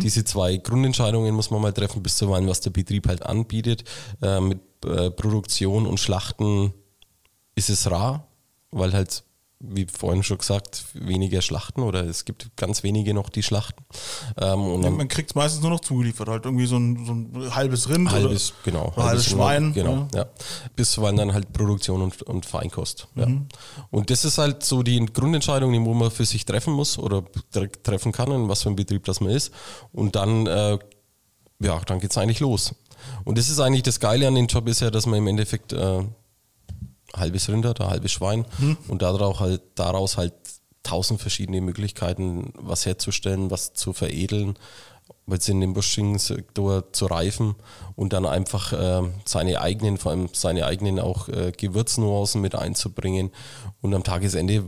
Diese zwei Grundentscheidungen muss man mal treffen, bis zu wann, was der Betrieb halt anbietet. Äh, mit äh, Produktion und Schlachten ist es rar, weil halt, wie vorhin schon gesagt, weniger Schlachten oder es gibt ganz wenige noch, die schlachten. Ähm, und dann Man kriegt es meistens nur noch zugeliefert, halt irgendwie so ein, so ein halbes Rind halbes, oder, genau, oder halbes Schwein. Genau, ja. Bis zuweilen dann halt Produktion und, und Feinkost. Ja. Mhm. Und das ist halt so die Grundentscheidung, die wo man für sich treffen muss oder direkt treffen kann, in was für ein Betrieb das man ist. Und dann, äh, ja, dann geht es eigentlich los. Und das ist eigentlich das Geile an dem Job ist ja, dass man im Endeffekt äh, halbes Rind hat, ein halbes Schwein und daraus halt, daraus halt tausend verschiedene Möglichkeiten, was herzustellen, was zu veredeln, jetzt in dem Busching-Sektor zu reifen und dann einfach äh, seine eigenen, vor allem seine eigenen auch äh, Gewürznuancen mit einzubringen. Und am Tagesende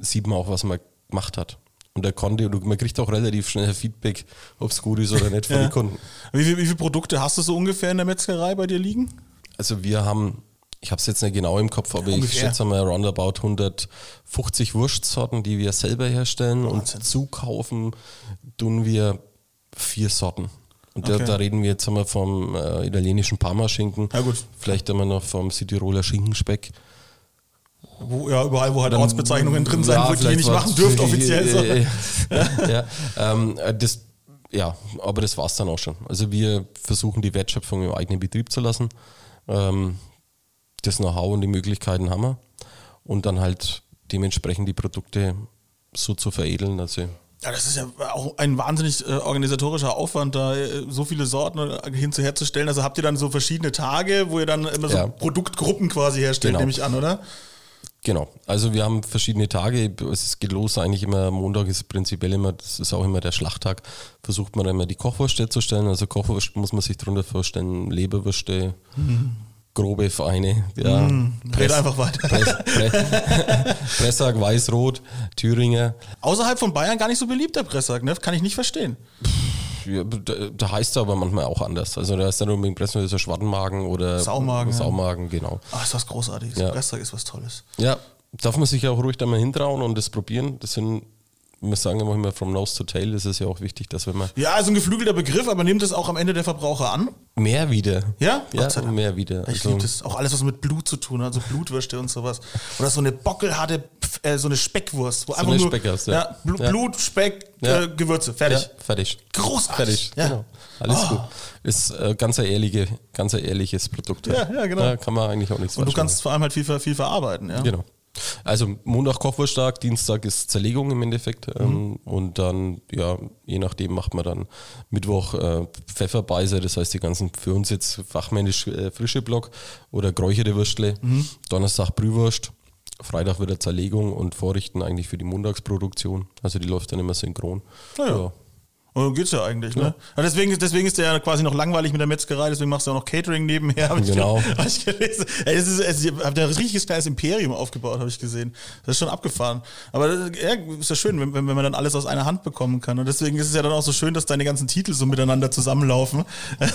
sieht man auch, was man gemacht hat. Und er konnte, man kriegt auch relativ schnell Feedback, ob es gut ist oder nicht von Ja. den Kunden. Wie, viel, wie viele Produkte hast du so ungefähr in der Metzgerei bei dir liegen? Also wir haben, ich habe es jetzt nicht genau im Kopf, aber ich ungefähr. schätze mal roundabout 150 Wurstsorten, die wir selber herstellen Wahnsinn. und zukaufen tun wir vier Sorten. Und Okay. da, da reden wir jetzt einmal vom äh, italienischen Parmaschinken, Ja, vielleicht einmal noch vom Südtiroler Schinkenspeck. Wo, ja, überall, wo halt Ortsbezeichnungen drin sein, wo ihr die nicht war's- machen dürft offiziell. So. Ja, ähm, äh, das, ja, aber das war es dann auch schon. Also wir versuchen die Wertschöpfung im eigenen Betrieb zu lassen. Ähm, das Know-how und die Möglichkeiten haben wir. Und dann halt dementsprechend die Produkte so zu veredeln. Also Ja, das ist ja auch ein wahnsinnig äh, organisatorischer Aufwand, da äh, so viele Sorten äh, hinzuherzustellen. Also habt ihr dann so verschiedene Tage, wo ihr dann immer so Ja. Produktgruppen quasi herstellt, Genau. nehme ich an, oder? Genau, also wir haben verschiedene Tage. Es geht los eigentlich immer, Montag ist prinzipiell immer, das ist auch immer der Schlachttag, versucht man immer die Kochwurst herzustellen. Also Kochwurst muss man sich darunter vorstellen, Leberwürste, grobe, feine. Ja, Red Press- einfach weiter. Press, Press, Pressack, Weißrot, Thüringer. Außerhalb von Bayern gar nicht so beliebt, der Pressack, ne? Kann ich nicht verstehen. Ja, da, heißt er aber manchmal auch anders. Also da ist dann unbedingt Pressner, ist der Schwartenmagen oder Saumagen, ja. Saumagen, genau. Ach, ist was Großartiges. Ja. Pressack ist was Tolles. Ja, darf man sich ja auch ruhig da mal hintrauen und das probieren. Das sind, wir sagen immer immer from nose to tail, das ist ja auch wichtig, dass wenn man Ja, also ein geflügelter Begriff, aber nimmt es auch am Ende der Verbraucher an? mehr wieder. Ja? Ja, mehr wieder. Ich Also, liebe das. Auch alles, was mit Blut zu tun hat, so Blutwürste und sowas. Oder so eine bockelharte, äh, so eine Speckwurst. Wo einfach eine nur, Speckwurst, ja. ja. Blu Ja. Blut, Speck, Ja. äh, Gewürze. Fertig. fertig. Großartig. Fertig, genau. Alles Oh. gut. Ist äh, ganz ein ehrliche, ganz ehrliches Produkt. Ja, ja, genau. Da kann man eigentlich auch nichts Und du kannst vor allem halt viel, viel verarbeiten, ja. Genau. Also Montag Kochwursttag, Dienstag ist Zerlegung im Endeffekt Mhm. ähm, und dann, ja, je nachdem macht man dann Mittwoch äh, Pfefferbeißer, das heißt die ganzen für uns jetzt fachmännisch äh, frische Block oder geräucherte Würstle, Mhm. Donnerstag Brühwurst, Freitag wieder Zerlegung und Vorrichten eigentlich für die Montagsproduktion. Also die läuft dann immer synchron. Ja, ja. Und dann geht's ja eigentlich, ne? Ja, deswegen, ist- deswegen ist der ja quasi noch langweilig mit der Metzgerei, deswegen machst du auch noch Catering nebenher. Hab ich Genau. ge- Hab ich gelesen. Ey, das ist, es, ihr habt ja ein richtiges kleines Imperium aufgebaut, habe ich gesehen. Das ist schon abgefahren. Aber ja, ist ja schön, wenn, wenn wenn man dann alles aus einer Hand bekommen kann. Und deswegen ist es ja dann auch so schön, dass deine ganzen Titel so miteinander zusammenlaufen.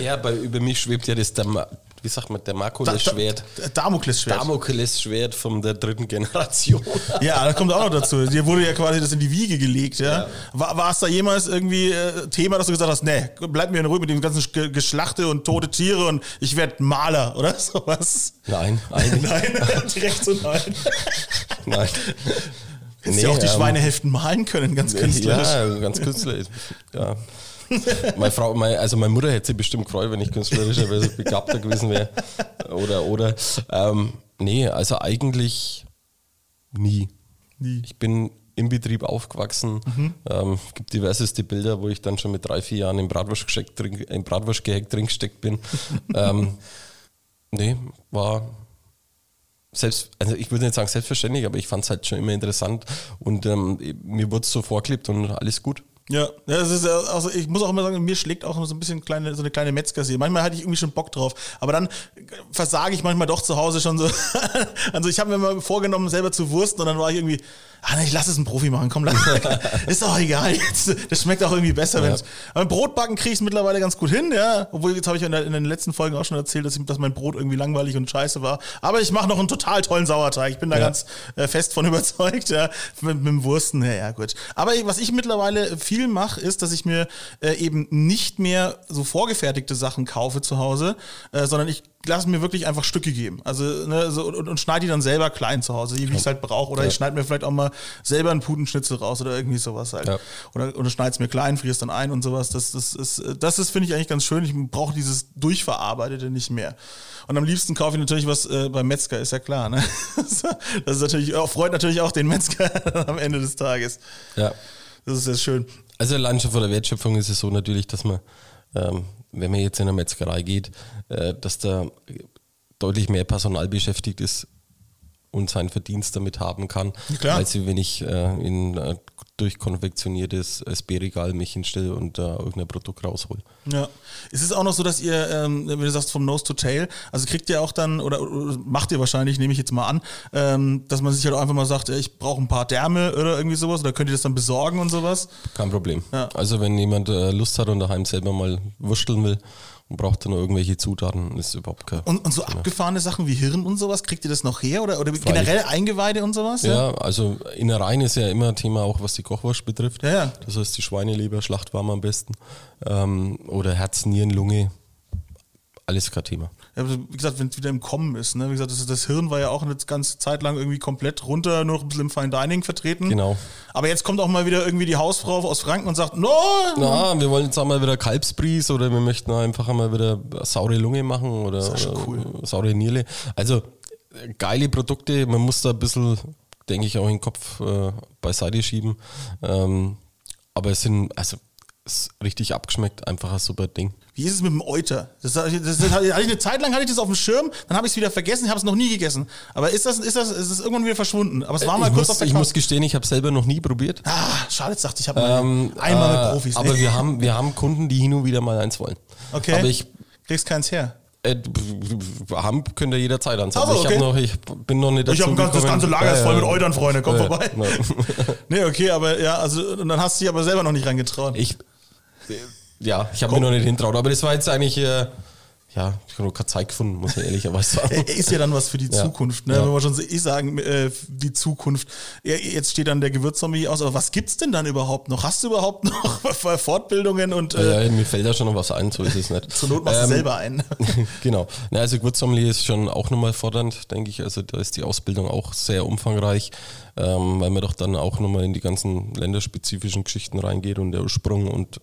Ja, bei, über mich schwebt ja das, Dama, wie sagt man, Damoklesschwert. Da- da- Damoklesschwert. Damoklesschwert von der dritten Generation. Ja, das kommt auch noch dazu. Dir wurde ja quasi das in die Wiege gelegt, ja. War, war es da jemals irgendwie äh, Thema, dass du gesagt hast, nee, bleib mir in Ruhe mit dem ganzen Ge- Geschlachte und tote Tiere und ich werde Maler oder sowas? Nein, eigentlich Nein, direkt so nein. nein. Hättest ja auch die ähm, Schweinehälften malen können, ganz künstlerisch. Ja, ganz künstlerisch. Ja. Meine Frau, meine, also meine Mutter hätte sich bestimmt gefreut, wenn ich künstlerischer begabter gewesen wäre. Oder, oder. Ähm, nee, also eigentlich nie. Nie. Ich bin im Betrieb aufgewachsen. Ähm, es gibt diverseste Bilder, wo ich dann schon mit drei, vier Jahren im Bratwurstgeheg drin, im drin gesteckt bin. ähm, nee, war selbst, also ich würde nicht sagen selbstverständlich, aber ich fand es halt schon immer interessant und ähm, mir wurde es so vorgelebt und alles gut. Ja, das ist, ja- also ich muss auch immer sagen, mir schlägt auch so ein bisschen kleine, so eine kleine Metzgerseele. Manchmal hatte ich irgendwie schon Bock drauf, aber dann versage ich manchmal doch zu Hause schon so. also ich habe mir mal vorgenommen, selber zu wursten und dann war ich irgendwie, ah nee, ich lass es einen Profi machen, komm, lass Ist doch egal, jetzt, das schmeckt auch irgendwie besser. Ja. Aber Brotbacken kriege ich mittlerweile ganz gut hin, ja. Obwohl, jetzt habe ich in, der, in den letzten Folgen auch schon erzählt, dass, ich, dass mein Brot irgendwie langweilig und scheiße war. Aber ich mache noch einen total tollen Sauerteig. Ich bin da Ja. ganz äh, fest von überzeugt, ja. Mit, mit dem Wursten, ja, ja, gut. Aber was ich mittlerweile viel mache, ist, dass ich mir äh, eben nicht mehr so vorgefertigte Sachen kaufe zu Hause, äh, sondern ich lasse mir wirklich einfach Stücke geben. Also, ne, so, und, und schneide die dann selber klein zu Hause, wie ich es halt brauche. Oder Ja. ich schneide mir vielleicht auch mal selber einen Putenschnitzel raus oder irgendwie sowas halt. Ja. Oder, oder schneide es mir klein, friere es dann ein und sowas. Das, das ist, das ist finde ich, eigentlich ganz schön. Ich brauche dieses Durchverarbeitete nicht mehr. Und am liebsten kaufe ich natürlich was äh, beim Metzger, ist ja klar. Ne? Das ist natürlich, auch, freut natürlich auch den Metzger am Ende des Tages. Ja. Das ist jetzt schön. Also allein schon von der Wertschöpfung ist es so natürlich, dass man, ähm, wenn man jetzt in eine Metzgerei geht, äh, dass da deutlich mehr Personal beschäftigt ist und seinen Verdienst damit haben kann, klar. als wenn ich äh, in äh, durchkonfektioniertes SB-Regal mich hinstelle und da irgendein Produkt raushol. Ja. Ist es auch noch so, dass ihr, ähm, wenn du sagst vom Nose to Tail, also kriegt ihr auch dann, oder, oder macht ihr wahrscheinlich, nehme ich jetzt mal an, ähm, dass man sich halt auch einfach mal sagt, ich brauche ein paar Därme oder irgendwie sowas, oder könnt ihr das dann besorgen und sowas? Kein Problem. Ja. Also wenn jemand äh, Lust hat und daheim selber mal wursteln will und braucht dann noch irgendwelche Zutaten, ist überhaupt kein Und, und so abgefahrene Sachen wie Hirn und sowas, kriegt ihr das noch her? Oder, oder generell Eingeweide und sowas? Ja, also Innereien ist ja immer ein Thema, auch was die Kochwurst betrifft. Ja, ja. Das heißt, die Schweineleber, Schlachtwarm am besten. Ähm, oder Herz, Nieren, Lunge. Alles kein Thema. Ja, aber wie gesagt, wenn es wieder im Kommen ist, ne? Wie gesagt, das, das Hirn war ja auch eine ganze Zeit lang irgendwie komplett runter, nur noch ein bisschen im Fine Dining vertreten. Genau. Aber jetzt kommt auch mal wieder irgendwie die Hausfrau aus Franken und sagt, no! Na, wir wollen jetzt auch mal wieder Kalbsbries oder wir möchten einfach einmal wieder saure Lunge machen oder, oder saure Nierle. Also geile Produkte, man muss da ein bisschen denke ich, auch den Kopf äh, beiseite schieben. Ähm, aber es sind, also ist richtig abgeschmeckt, einfach ein super Ding. Wie ist es mit dem Euter? Das, das, das, das, hatte ich eine Zeit lang hatte ich das auf dem Schirm, dann habe ich es wieder vergessen, ich habe es noch nie gegessen. Aber ist das, ist das, ist das irgendwann wieder verschwunden? Aber es war mal ich kurz muss, auf der ich Couch. muss gestehen, ich habe selber noch nie probiert. Ah, schade, jetzt dachte ich, ich habe Ähm, einmal äh, mit Profis. Aber Nee. wir haben, wir haben Kunden, die hin und wieder mal eins wollen. okay. Aber ich kriegst keins her. äh, haben könnt ihr jederzeit anzeigen. Ach so, ich, okay. hab noch, ich bin noch nicht dazu Ich habe das ganze Lager ist voll mit Eutern, Freunde, komm Ja, vorbei. ja. Nee, okay, aber ja, also und dann hast du dich aber selber noch nicht reingetraut. Ich, ja, ich habe mir noch nicht hintraut, aber das war jetzt eigentlich, äh, ja, ich habe noch keine Zeit gefunden, muss ich ehrlicherweise sagen. Ist ja dann was für die Ja. Zukunft, ne? Ja. wenn wir schon so eh sagen, äh, die Zukunft. Ja, jetzt steht dann der Gewürzzombie aus, aber was gibt's denn dann überhaupt noch? Hast du überhaupt noch Fortbildungen und äh, ja, mir fällt da schon noch was ein, so ist es nicht. zur Not machst du Ähm, selber ein? genau. Na, also Gewürzsommelier ist schon auch nochmal fordernd, denke ich. Also da ist die Ausbildung auch sehr umfangreich, ähm, weil man doch dann auch nochmal in die ganzen länderspezifischen Geschichten reingeht und der Ursprung und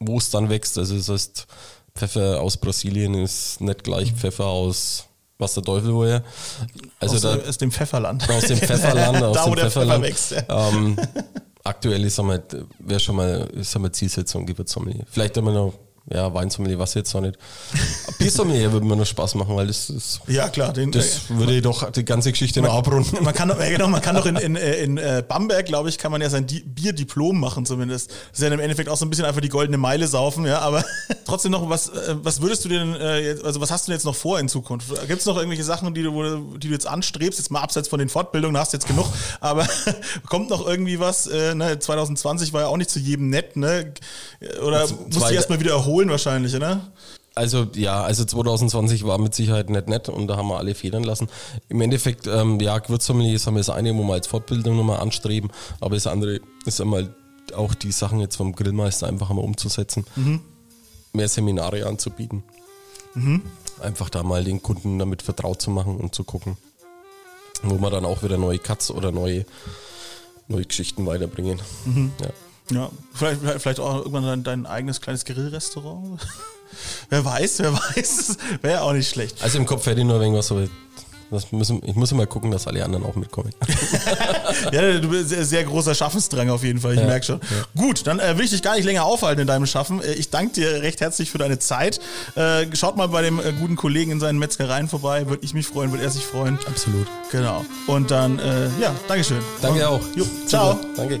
wo es dann wächst. Also das heißt, Pfeffer aus Brasilien ist nicht gleich Pfeffer aus was der Teufel woher. Also aus, da, aus dem Pfefferland. aus dem Pfefferland, aus da, wo dem der Pfefferland. Pfeffer wächst. Ja. Ähm, aktuell ist einmal, wäre schon mal, ist einmal Zielsetzung, Gewürzsommelier. Vielleicht immer noch, ja, Weinsommelier, was jetzt noch nicht. Biersommelier würde mir noch Spaß machen, weil das, das, ja, klar. Den, das würde doch die ganze Geschichte noch abrunden. Man kann doch, genau, man kann doch in, in, äh, in äh, Bamberg, glaube ich, kann man ja sein Di Bierdiplom machen zumindest. Das ist ja im Endeffekt auch so ein bisschen einfach die goldene Meile saufen, ja, aber trotzdem noch, was, äh, was würdest du denn, äh, jetzt, also was hast du denn jetzt noch vor in Zukunft? Gibt es noch irgendwelche Sachen, die du, die du jetzt anstrebst, jetzt mal abseits von den Fortbildungen, hast du jetzt genug, aber kommt noch irgendwie was, äh, ne, 2020 war ja auch nicht zu jedem nett, ne, oder musst du erstmal wieder erholen wahrscheinlich, ne? Also ja, also 2020 war mit Sicherheit nicht nett und da haben wir alle federn lassen. Im Endeffekt, ähm, ja, Gewürzsommelier ist einmal das eine, wo wir als Fortbildung nochmal anstreben, aber das andere ist einmal auch die Sachen jetzt vom Grillmeister einfach einmal umzusetzen, mehr Seminare anzubieten. Einfach da mal den Kunden damit vertraut zu machen und zu gucken, wo wir dann auch wieder neue Cuts oder neue, neue Geschichten weiterbringen. Ja. Ja, vielleicht, vielleicht auch irgendwann dein, dein eigenes kleines Grillrestaurant. wer weiß, wer weiß. Wäre auch nicht schlecht. Also im Kopf hätte ich nur irgendwas, aber müssen, ich muss immer gucken, dass alle anderen auch mitkommen. Ja, du bist sehr, sehr großer Schaffensdrang auf jeden Fall, ich Ja, merke schon. Gut, dann äh, will ich dich gar nicht länger aufhalten in deinem Schaffen. Äh, Ich danke dir recht herzlich für deine Zeit. Äh, schaut mal bei dem äh, guten Kollegen in seinen Metzgereien vorbei. Würde ich mich freuen, würde er sich freuen. Absolut. Genau. Und dann, äh, ja, Dankeschön. Danke auch. Jo, ciao. Danke.